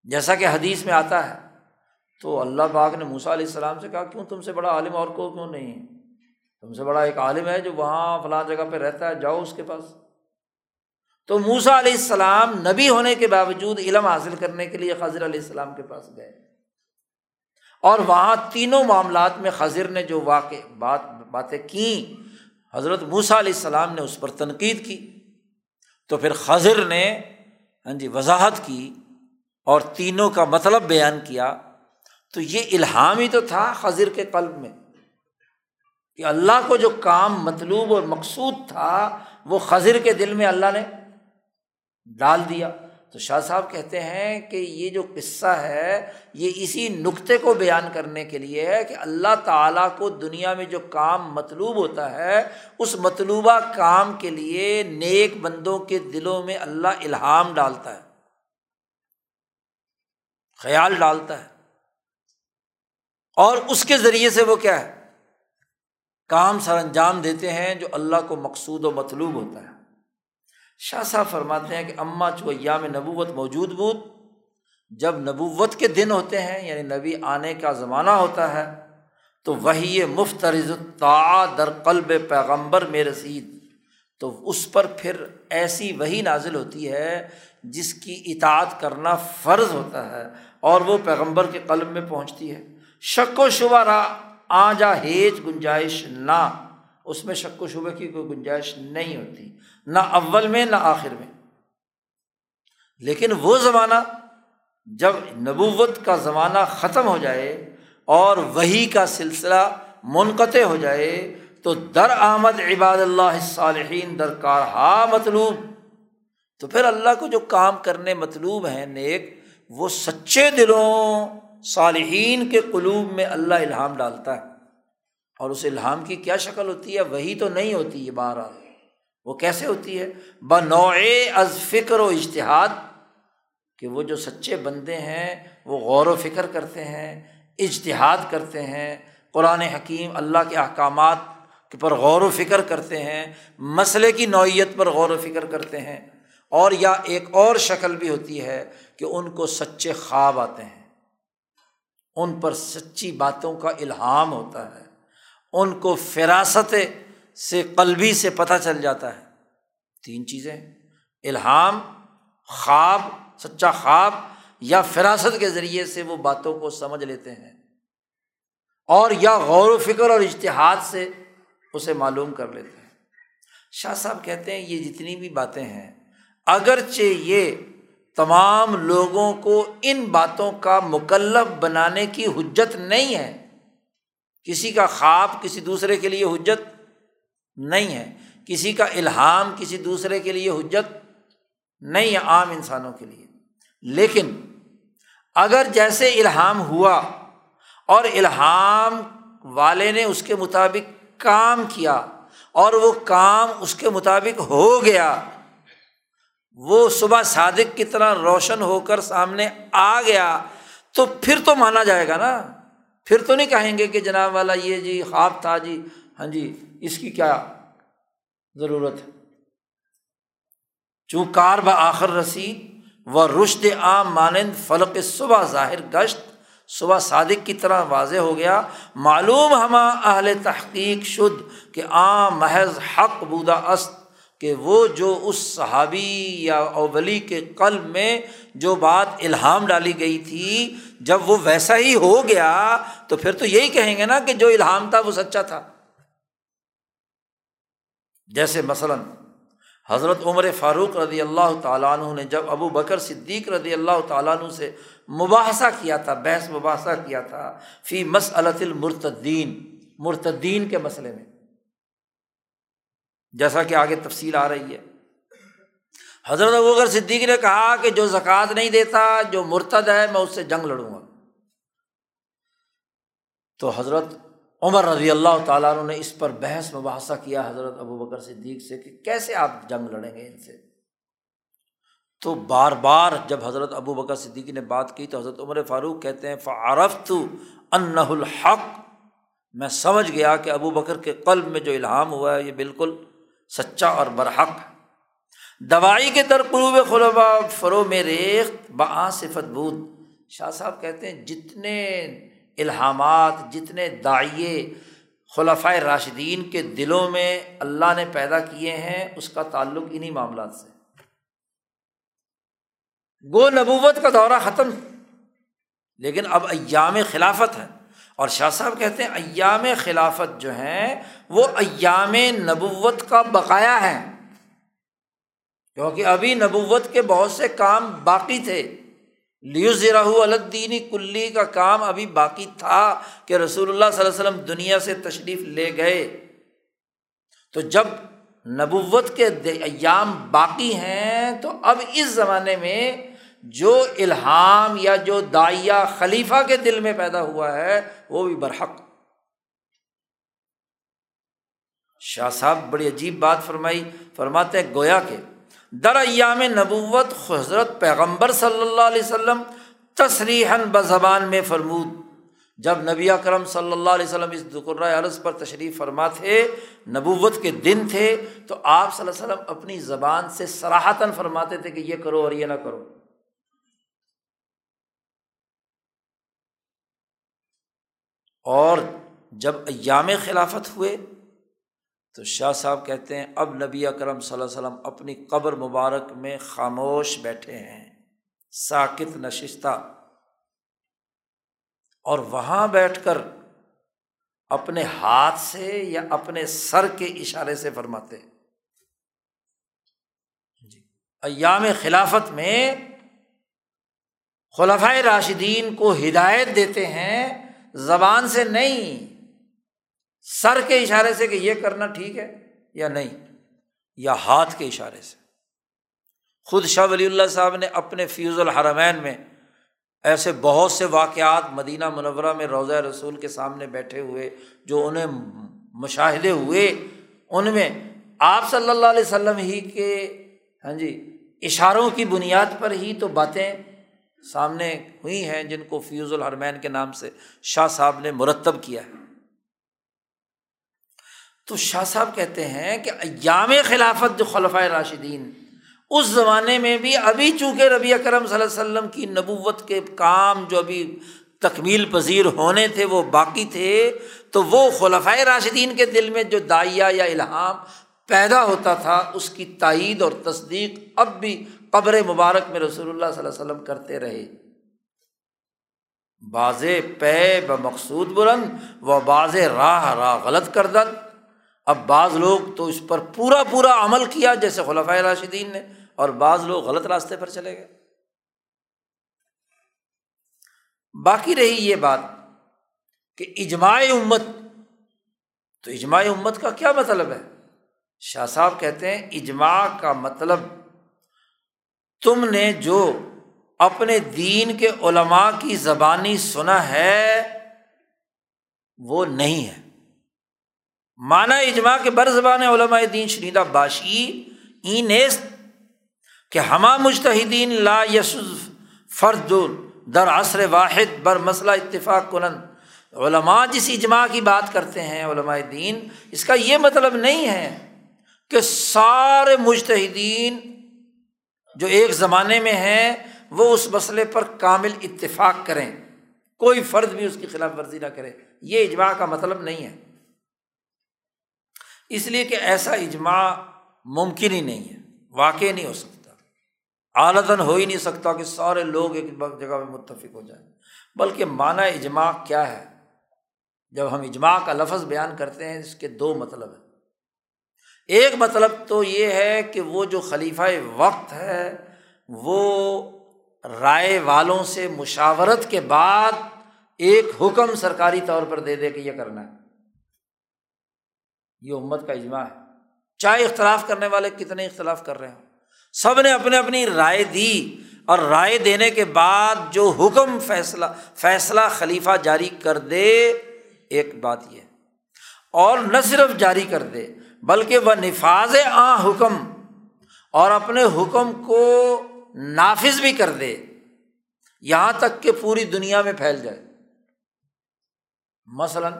جیسا کہ حدیث میں آتا ہے۔ تو اللہ پاک نے موسا علیہ السلام سے کہا، کیوں تم سے بڑا عالم اور کو کیوں نہیں ہے؟ تم سے بڑا ایک عالم ہے جو وہاں فلاں جگہ پہ رہتا ہے، جاؤ اس کے پاس. تو موسا علیہ السلام نبی ہونے کے باوجود علم حاصل کرنے کے لیے خضر علیہ السلام کے پاس گئے۔ اور وہاں تینوں معاملات میں خضر نے جو واقع بات، باتیں کیں، حضرت موسا علیہ السلام نے اس پر تنقید کی۔ تو پھر خضر نے ہاں جی وضاحت کی اور تینوں کا مطلب بیان کیا تو یہ الہام ہی تو تھا خضر کے قلب میں کہ اللہ کو جو کام مطلوب اور مقصود تھا وہ خضر کے دل میں اللہ نے ڈال دیا۔ تو شاہ صاحب کہتے ہیں کہ یہ جو قصہ ہے یہ اسی نقطے کو بیان کرنے کے لیے ہے کہ اللہ تعالیٰ کو دنیا میں جو کام مطلوب ہوتا ہے، اس مطلوبہ کام کے لیے نیک بندوں کے دلوں میں اللہ الہام ڈالتا ہے، خیال ڈالتا ہے۔ اور اس کے ذریعے سے وہ کیا ہے؟ کام سر انجام دیتے ہیں جو اللہ کو مقصود و مطلوب ہوتا ہے۔ شاہ صاحب فرماتے ہیں کہ اماں چو ایام نبوت موجود بود، جب نبوت کے دن ہوتے ہیں یعنی نبی آنے کا زمانہ ہوتا ہے، تو وہی مفترز در قلب پیغمبر میں رسید۔ تو اس پر پھر ایسی وہی نازل ہوتی ہے جس کی اطاعت کرنا فرض ہوتا ہے اور وہ پیغمبر کے قلب میں پہنچتی ہے۔ شک و شبہ رہا، آ جا ہیج گنجائش نہ۔ اس میں شک و شبہ کی کوئی گنجائش نہیں ہوتی، نہ اول میں، نہ آخر میں۔ لیکن وہ زمانہ جب نبوت کا زمانہ ختم ہو جائے اور وہی کا سلسلہ منقطع ہو جائے، تو در آمد عباد اللہ صالحین درکار ہا مطلوب۔ تو پھر اللہ کو جو کام کرنے مطلوب ہیں، نیک، وہ سچے دلوں صالحین کے قلوب میں اللہ الہام ڈالتا ہے۔ اور اس الہام کی کیا شکل ہوتی ہے؟ وہی تو نہیں ہوتی ہے بہرحال۔ وہ کیسے ہوتی ہے؟ بنو از فکر و اشتہاد کہ وہ جو سچے بندے ہیں، وہ غور و فکر کرتے ہیں، اجتہاد کرتے ہیں۔ قرآن حکیم اللہ کے احکامات پر غور و فکر کرتے ہیں، مسئلے کی نوعیت پر غور و فکر کرتے ہیں۔ اور یا ایک اور شکل بھی ہوتی ہے، کہ ان کو سچے خواب آتے ہیں۔ ان پر سچی باتوں کا الہام ہوتا ہے۔ ان کو فراست سے قلبی سے پتہ چل جاتا ہے۔ تین چیزیں۔ الہام، خواب، سچا خواب یا فراست کے ذریعے سے وہ باتوں کو سمجھ لیتے ہیں۔ اور یا غور و فکر اور اشتہاد سے اسے معلوم کر لیتے ہیں۔ شاہ صاحب کہتے ہیں یہ جتنی بھی باتیں ہیں، اگرچہ یہ تمام لوگوں کو ان باتوں کا مکلف بنانے کی حجت نہیں ہے۔ کسی کا خواب کسی دوسرے کے لیے حجت نہیں ہے۔ کسی کا الہام کسی دوسرے کے لیے حجت نہیں ہے عام انسانوں کے لیے۔ لیکن اگر جیسے الہام ہوا اور الہام والے نے اس کے مطابق کام کیا اور وہ کام اس کے مطابق ہو گیا وہ صبح صادق کی طرح روشن ہو کر سامنے آ گیا تو پھر تو مانا جائے گا نا۔ پھر تو نہیں کہیں گے کہ جناب والا یہ جی خواب تھا جی۔ ہاں جی اس کی کیا ضرورت ہے؟ چوں کار بآخر رسید و رشد عام مانند فلق صبح ظاہر گشت، صبح صادق کی طرح واضح ہو گیا۔ معلوم ہما اہل تحقیق شد کہ عام محض حق بودا است۔ کہ وہ جو اس صحابی یا اولی کے قلب میں جو بات الہام ڈالی گئی تھی، جب وہ ویسا ہی ہو گیا تو پھر تو یہی کہیں گے نا کہ جو الہام تھا وہ سچا تھا۔ جیسے مثلاً حضرت عمر فاروق رضی اللہ تعالیٰ عنہ نے جب ابو بکر صدیق رضی اللہ تعالیٰ عنہ سے مباحثہ کیا تھا، بحث مباحثہ کیا تھا، فی مسلط المرتدین، مرتدین کے مسئلے میں۔ جیسا کہ آگے تفصیل آ رہی ہے۔ حضرت ابوگر صدیق نے کہا کہ جو زکوٰۃ نہیں دیتا، جو مرتد ہے، میں اس سے جنگ لڑوں گا۔ تو حضرت عمر رضی اللہ تعالیٰ عنہ نے اس پر بحث، مباحثہ کیا حضرت ابو بکر صدیق سے کہ کیسے آپ جنگ لڑیں گے ان سے۔ تو بار بار جب حضرت ابو بکر صدیقی نے بات کی تو حضرت عمر فاروق کہتے ہیں فعارف تو الحق میں سمجھ گیا کہ ابو بکر کے قلب میں جو الہام ہوا ہے، یہ بالکل سچا اور برحق دوائی کے در قروب خلبا فرو میں ریخت با صفت بود۔ شاہ صاحب کہتے ہیں، جتنے الحامات جتنے دائیں خلفۂ راشدین کے دلوں میں اللہ نے پیدا کیے ہیں، اس کا تعلق انہیں معاملات سے۔ گو نبوت کا دورہ ختم۔ لیکن اب ایام خلافت ہے۔ اور شاہ صاحب کہتے ہیں ایام خلافت جو ہیں وہ ایام نبوت کا بقایا ہے۔ کیونکہ ابھی نبوت کے بہت سے کام باقی تھے۔ لیوز الدینی کلی کا کام ابھی باقی تھا کہ رسول اللہ صلی اللہ علیہ وسلم دنیا سے تشریف لے گئے۔ تو جب نبوت کے ایام باقی ہیں تو اب اس زمانے میں جو الہام یا جو دائیا خلیفہ کے دل میں پیدا ہوا ہے، وہ بھی برحق۔ شاہ صاحب بڑی عجیب بات فرمائی، فرماتے گویا کہ در ایام نبوت حضرت پیغمبر صلی اللہ علیہ وسلم تصریحاً بزبان میں فرمود۔ جب نبی اکرم صلی اللہ علیہ وسلم اس دقرۂ عرض پر تشریف فرما تھے نبوت کے دن تھے، تو آپ صلی اللہ علیہ وسلم اپنی زبان سے سراہتاً فرماتے تھے کہ یہ کرو اور یہ نہ کرو۔ اور جب ایام خلافت ہوئے تو شاہ صاحب کہتے ہیں، اب نبی اکرم صلی اللہ علیہ وسلم اپنی قبر مبارک میں خاموش بیٹھے ہیں، ساکت، نشستہ۔ اور وہاں بیٹھ کر اپنے ہاتھ سے یا اپنے سر کے اشارے سے فرماتے جی ایام خلافت میں خلفۂ راشدین کو ہدایت دیتے ہیں زبان سے نہیں، سر کے اشارے سے کہ یہ کرنا ٹھیک ہے یا نہیں، یا ہاتھ کے اشارے سے۔ خود شاہ ولی اللہ صاحب نے اپنے فیوز الحرمین میں ایسے بہت سے واقعات مدینہ منورہ میں روضہ رسول کے سامنے بیٹھے ہوئے، جو انہیں مشاہدے ہوئے، ان میں آپ صلی اللہ علیہ وسلم ہی کے ہاں جی اشاروں کی بنیاد پر ہی تو باتیں سامنے ہوئی ہیں جن کو فیوز الحرمین کے نام سے شاہ صاحب نے مرتب کیا ہے۔ تو شاہ صاحب کہتے ہیں کہ ایام خلافت جو خلفۂ راشدین، اس زمانے میں بھی ابھی چونکہ ربی اکرم صلی اللہ علیہ وسلم کی نبوت کے کام جو ابھی تکمیل پذیر ہونے تھے وہ باقی تھے، تو وہ خلفۂ راشدین کے دل میں جو دائیا یا الہام پیدا ہوتا تھا، اس کی تائید اور تصدیق اب بھی قبر مبارک میں رسول اللہ صلی اللہ علیہ وسلم کرتے رہے۔ باز پے بمقصود بلند و باز راہ راہ غلط کردن۔ اب بعض لوگ تو اس پر پورا پورا عمل کیا، جیسے خلفۂ راشدین نے، اور بعض لوگ غلط راستے پر چلے گئے۔ باقی رہی یہ بات کہ اجماع امت، تو اجماع امت کا کیا مطلب ہے؟ شاہ صاحب کہتے ہیں اجماع کا مطلب تم نے جو اپنے دین کے علماء کی زبانی سنا ہے، وہ نہیں ہے۔ مانا اجماع کے بر زبان علماء دین شنیدہ باشی ای نیست کہ ہما مشتحدین لا یسف فرد در عصر واحد بر مسئلہ اتفاق کنند علماء جس اجماع کی بات کرتے ہیں علماء دین، اس کا یہ مطلب نہیں ہے کہ سارے مشتحدین جو ایک زمانے میں ہیں، وہ اس مسئلے پر کامل اتفاق کریں۔ کوئی فرد بھی اس کی خلاف ورزی نہ کرے۔ یہ اجماع کا مطلب نہیں ہے۔ اس لیے کہ ایسا اجماع ممکن ہی نہیں ہے۔ واقع نہیں ہو سکتا۔ اعلیٰ ہو ہی نہیں سکتا کہ سارے لوگ ایک جگہ میں متفق ہو جائیں۔ بلکہ معنی اجماع کیا ہے؟ جب ہم اجماع کا لفظ بیان کرتے ہیں، اس کے دو مطلب ہیں۔ ایک مطلب تو یہ ہے کہ وہ جو خلیفہ وقت ہے، وہ رائے والوں سے مشاورت کے بعد ایک حکم سرکاری طور پر دے دے کہ یہ کرنا ہے۔ یہ امت کا اجماع ہے۔ چاہے اختلاف کرنے والے کتنے اختلاف کر رہے ہیں سب نے اپنے اپنی رائے دی اور رائے دینے کے بعد جو حکم فیصلہ فیصلہ خلیفہ جاری کر دے، ایک بات یہ اور نہ صرف جاری کر دے بلکہ وہ نفاذ آ حکم اور اپنے حکم کو نافذ بھی کر دے، یہاں تک کہ پوری دنیا میں پھیل جائے۔ مثلاً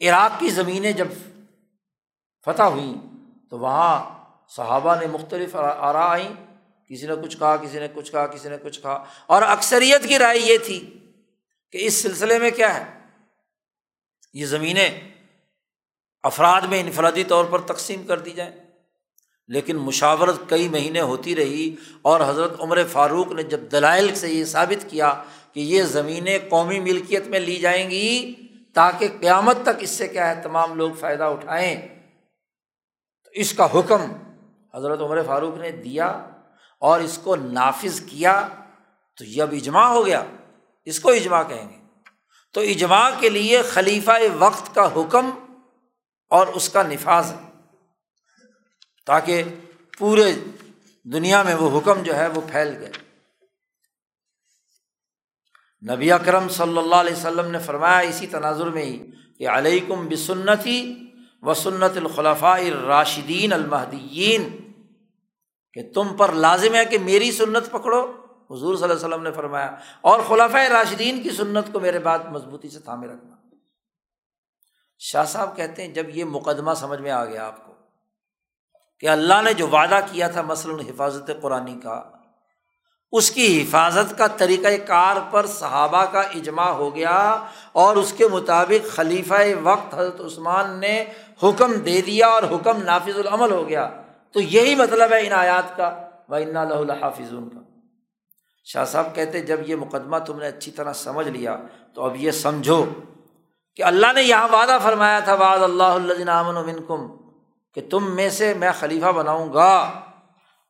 عراق کی زمینیں جب فتح ہوئیں، تو وہاں صحابہ نے مختلف آرا آئیں، کسی نے کچھ کہا، کسی نے کچھ کہا، کسی نے کچھ کہا۔ اور اکثریت کی رائے یہ تھی کہ اس سلسلے میں کیا ہے؟ یہ زمینیں افراد میں انفرادی طور پر تقسیم کر دی جائیں۔ لیکن مشاورت کئی مہینے ہوتی رہی اور حضرت عمر فاروق نے جب دلائل سے یہ ثابت کیا کہ یہ زمینیں قومی ملکیت میں لی جائیں گی، تاکہ قیامت تک اس سے کیا ہے، تمام لوگ فائدہ اٹھائیں۔ تو اس کا حکم حضرت عمر فاروق نے دیا اور اس کو نافذ کیا۔ تو یہ اب اجماع ہو گیا۔ اس کو اجماع کہیں گے۔ تو اجماع کے لیے خلیفہ وقت کا حکم اور اس کا نفاذ ہے تاکہ پورے دنیا میں وہ حکم جو ہے وہ پھیل گئے۔ نبی اکرم صلی اللہ علیہ وسلم نے فرمایا اسی تناظر میں ہی کہ علیکم بسنتی و سنت الخلفاء الراشدین المحدین کہ تم پر لازم ہے کہ میری سنت پکڑو۔ حضور صلی اللہ علیہ وسلم نے فرمایا اور خلافۂ راشدین کی سنت کو میرے بات مضبوطی سے تھامے رکھنا۔ شاہ صاحب کہتے ہیں، جب یہ مقدمہ سمجھ میں آ گیا آپ کو کہ اللہ نے جو وعدہ کیا تھا مثلاً حفاظت قرآن کا، اس کی حفاظت کا طریقۂ کار پر صحابہ کا اجماع ہو گیا اور اس کے مطابق خلیفہ وقت حضرت عثمان نے حکم دے دیا اور حکم نافذ العمل ہو گیا۔ تو یہی مطلب ہے ان آیات کا، و ان الحافظ کا۔ شاہ صاحب کہتے جب یہ مقدمہ تم نے اچھی طرح سمجھ لیا تو اب یہ سمجھو۔ کہ اللہ نے یہاں وعدہ فرمایا تھا، وعد اللہ اللہ کم کہ تم میں سے میں خلیفہ بناؤں گا۔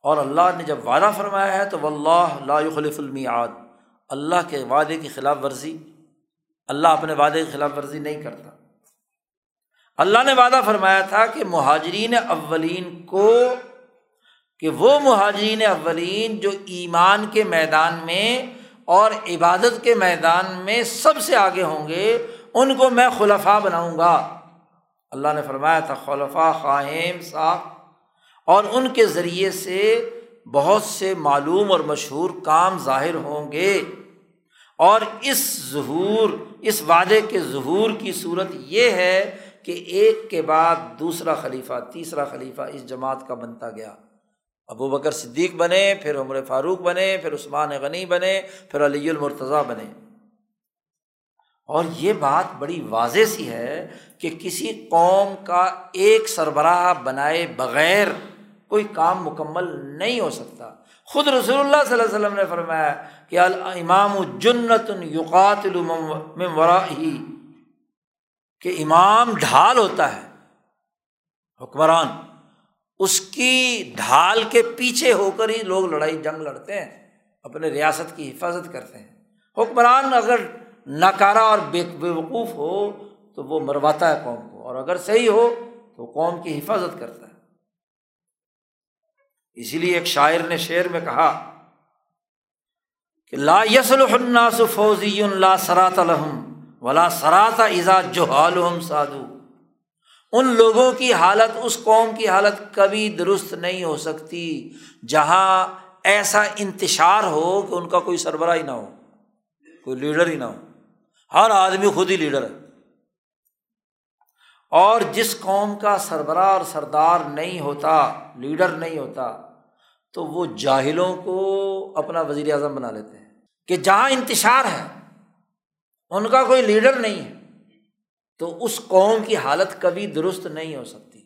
اور اللہ نے جب وعدہ فرمایا ہے تو واللہ لا خلیف المیعاد۔ اللہ کے وعدے کی خلاف ورزی، اللہ اپنے وعدے کی خلاف ورزی نہیں کرتا۔ اللہ نے وعدہ فرمایا تھا کہ مہاجرین اولین کو، کہ وہ مہاجرین اولین جو ایمان کے میدان میں اور عبادت کے میدان میں سب سے آگے ہوں گے ان کو میں خلفا بناؤں گا۔ اللہ نے فرمایا تھا خلفا خاہم صاحب۔ اور ان کے ذریعے سے بہت سے معلوم اور مشہور کام ظاہر ہوں گے۔ اور اس ظہور، اس وعدے کے ظہور کی صورت یہ ہے کہ ایک کے بعد دوسرا خلیفہ، تیسرا خلیفہ اس جماعت کا بنتا گیا۔ ابو بکر صدیق بنے، پھر عمر فاروق بنے، پھر عثمان غنی بنے، پھر علی المرتضیٰ بنے۔ اور یہ بات بڑی واضح سی ہے کہ کسی قوم کا ایک سربراہ بنائے بغیر کوئی کام مکمل نہیں ہو سکتا۔ خود رسول اللہ صلی اللہ علیہ وسلم نے فرمایا کہ الامام جنت یقات ورا ہی کہ امام ڈھال ہوتا ہے، حکمران، اس کی ڈھال کے پیچھے ہو کر ہی لوگ لڑائی، جنگ لڑتے ہیں، اپنے ریاست کی حفاظت کرتے ہیں۔ حکمران اگر ناکارہ اور بے وقوف ہو تو وہ مرواتا ہے قوم کو۔ اور اگر صحیح ہو تو قوم کی حفاظت کرتا ہے۔ اسی لیے ایک شاعر نے شعر میں کہا کہ لا یسل الناس فوزی لا سرات الحم ولا سرات ازا جو سادو۔ ان لوگوں کی حالت، اس قوم کی حالت کبھی درست نہیں ہو سکتی جہاں ایسا انتشار ہو کہ ان کا کوئی سربراہ ہی نہ ہو، کوئی لیڈر ہی نہ ہو۔ ہر آدمی خود ہی لیڈر ہے۔ اور جس قوم کا سربراہ اور سردار نہیں ہوتا، لیڈر نہیں ہوتا، تو وہ جاہلوں کو اپنا وزیر اعظم بنا لیتے ہیں۔ کہ جہاں انتشار ہے، ان کا کوئی لیڈر نہیں ہے، تو اس قوم کی حالت کبھی درست نہیں ہو سکتی۔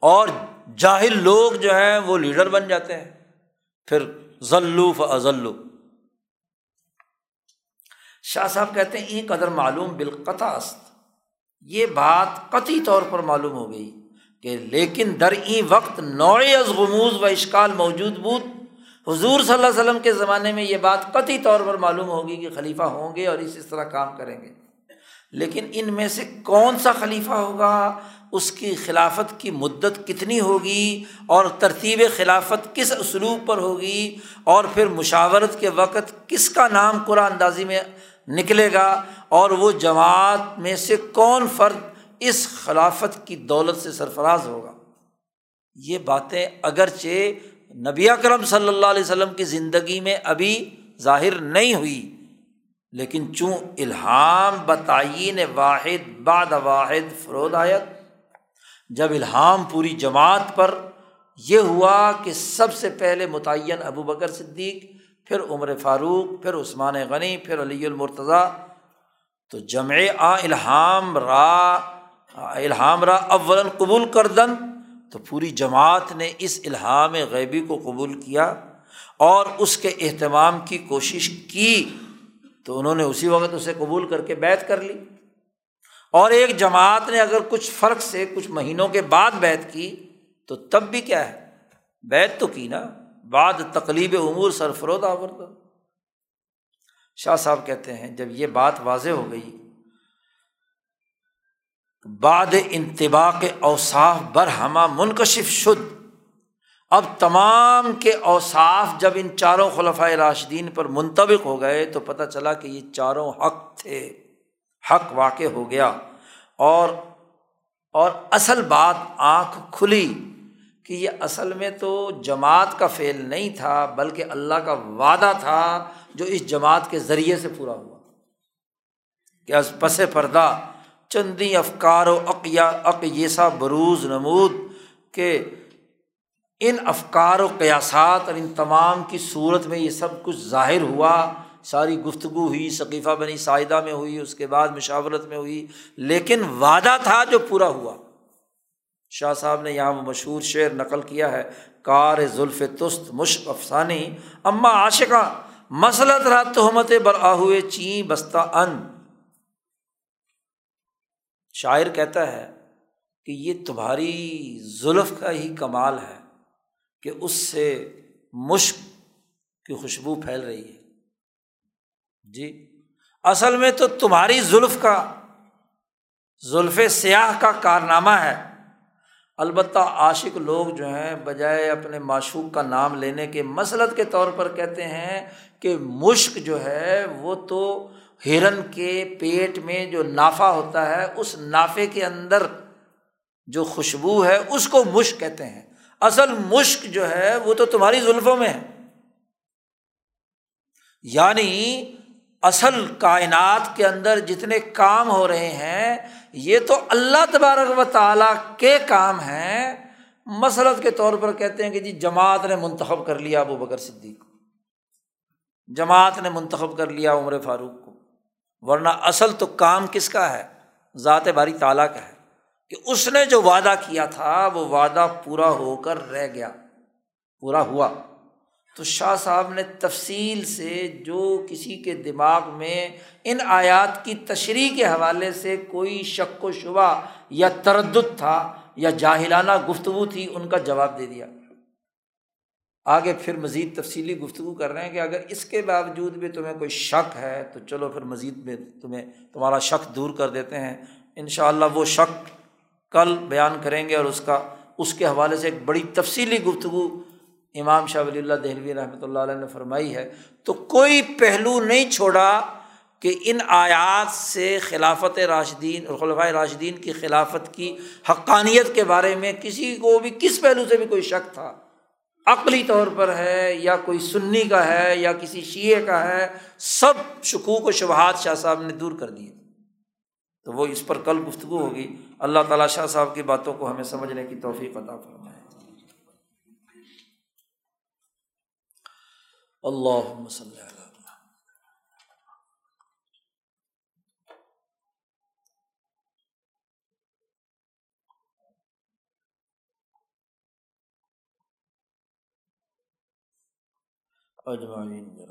اور جاہل لوگ جو ہیں، وہ لیڈر بن جاتے ہیں۔ پھر ذلوف ازلو شاہ صاحب کہتے ہیں، این قدر معلوم بالقطع است. یہ بات قطعی طور پر معلوم ہو گئی کہ لیکن در این وقت نوع از غموز و اشکال موجود بود۔ حضور صلی اللہ علیہ وسلم کے زمانے میں یہ بات قطعی طور پر معلوم ہوگی کہ خلیفہ ہوں گے اور اس اس طرح کام کریں گے۔ لیکن ان میں سے کون سا خلیفہ ہوگا؟ اس کی خلافت کی مدت کتنی ہوگی؟ اور ترتیب خلافت کس اسلوب پر ہوگی؟ اور پھر مشاورت کے وقت کس کا نام قرآن اندازی میں نکلے گا اور وہ جماعت میں سے کون فرد اس خلافت کی دولت سے سرفراز ہوگا؟ یہ باتیں اگرچہ نبی اکرم صلی اللہ علیہ وسلم کی زندگی میں ابھی ظاہر نہیں ہوئی، لیکن چوں الحام بتعین واحد باد واحد فرود آیت جب الحام پوری جماعت پر یہ ہوا کہ سب سے پہلے متعین ابو بکر صدیق پھر عمر فاروق، پھر عثمان غنی، پھر علی المرتضیٰ۔ تو جمع آ الحام را الحام را اول قبول کردن تو پوری جماعت نے اس الحام غیبی کو قبول کیا اور اس کے اہتمام کی کوشش کی۔ تو انہوں نے اسی وقت اسے قبول کر کے بیت کر لی۔ اور ایک جماعت نے اگر کچھ فرق سے، کچھ مہینوں کے بعد بیت کی تو تب بھی کیا ہے؟ بیت تو کی نا۔ بعد تقلیب امور سرفروت آور شاہ صاحب کہتے ہیں، جب یہ بات واضح ہو گئی، بعد انتباق اوصاف برہما منکشف شد۔ اب تمام کے اوصاف جب ان چاروں خلفۂ راشدین پر منتبق ہو گئے، تو پتہ چلا کہ یہ چاروں حق تھے، حق واقع ہو گیا۔ اور اور اصل بات آنکھ کھلی۔ کہ یہ اصل میں تو جماعت کا فعل نہیں تھا، بلکہ اللہ کا وعدہ تھا جو اس جماعت کے ذریعے سے پورا ہوا۔ کہ از پس پردہ چندی افکار و عقیا اقیسا بروز، نمود، کہ ان افکار و قیاسات اور ان تمام کی صورت میں یہ سب کچھ ظاہر ہوا۔ ساری گفتگو ہوئی، ثقیفہ بنی سائدہ میں ہوئی، اس کے بعد مشاورت میں ہوئی۔ لیکن وعدہ تھا جو پورا ہوا۔ شاہ صاحب نے یہاں وہ مشہور شعر نقل کیا ہے، کار زلف تست مشق افسانی اماں عاشقہ مسلط رہا تہمت بر آہوئے چین بستہ ان. شاعر کہتا ہے کہ یہ تمہاری زلف کا ہی کمال ہے کہ اس سے مشق کی خوشبو پھیل رہی ہے۔ جی اصل میں تو تمہاری زلف کا، زلف سیاہ کا کارنامہ ہے۔ البتہ عاشق لوگ جو ہیں، بجائے اپنے معشوق کا نام لینے کے، مسلط کے طور پر کہتے ہیں کہ مشق جو ہے، وہ تو ہرن کے پیٹ میں جو نافع ہوتا ہے، اس نافے کے اندر جو خوشبو ہے، اس کو مشق کہتے ہیں۔ اصل مشق جو ہے، وہ تو تمہاری زلفوں میں ہے۔ یعنی اصل کائنات کے اندر جتنے کام ہو رہے ہیں، یہ تو اللہ تبارک و تعالیٰ کے کام ہیں۔ مسرت کے طور پر کہتے ہیں کہ جی جماعت نے منتخب کر لیا ابو بکر صدیق جماعت نے منتخب کر لیا عمر فاروق کو۔ ورنہ اصل تو کام کس کا ہے؟ ذات باری تعالیٰ کا ہے۔ کہ اس نے جو وعدہ کیا تھا، وہ وعدہ پورا ہو کر رہ گیا، پورا ہوا۔ تو شاہ صاحب نے تفصیل سے جو کسی کے دماغ میں ان آیات کی تشریح کے حوالے سے کوئی شک و شبہ یا تردد تھا یا جاہلانہ گفتگو تھی، ان کا جواب دے دیا۔ آگے پھر مزید تفصیلی گفتگو کر رہے ہیں کہ اگر اس کے باوجود بھی تمہیں کوئی شک ہے تو چلو پھر مزید میں تمہیں، تمہارا شک دور کر دیتے ہیں۔ ان شاء اللہ وہ شک کل بیان کریں گے اور اس کا، اس کے حوالے سے ایک بڑی تفصیلی گفتگو امام شاہ ولی اللہ دہلوی رحمۃ اللہ علیہ نے فرمائی ہے، تو کوئی پہلو نہیں چھوڑا کہ ان آیات سے خلافت راشدین اور خلفۂ راشدین کی خلافت کی حقانیت کے بارے میں کسی کو بھی کس پہلو سے بھی کوئی شک تھا؟ عقلی طور پر ہے یا کوئی سنی کا ہے یا کسی شیعہ کا ہے، سب شکوک و شبہات شاہ صاحب نے دور کر دیے۔ تو وہ اس پر کل گفتگو ہوگی۔ اللہ تعالیٰ شاہ صاحب کی باتوں کو ہمیں سمجھنے کی توفیق عطا فرمائے۔ اللہ مسلم اجمعین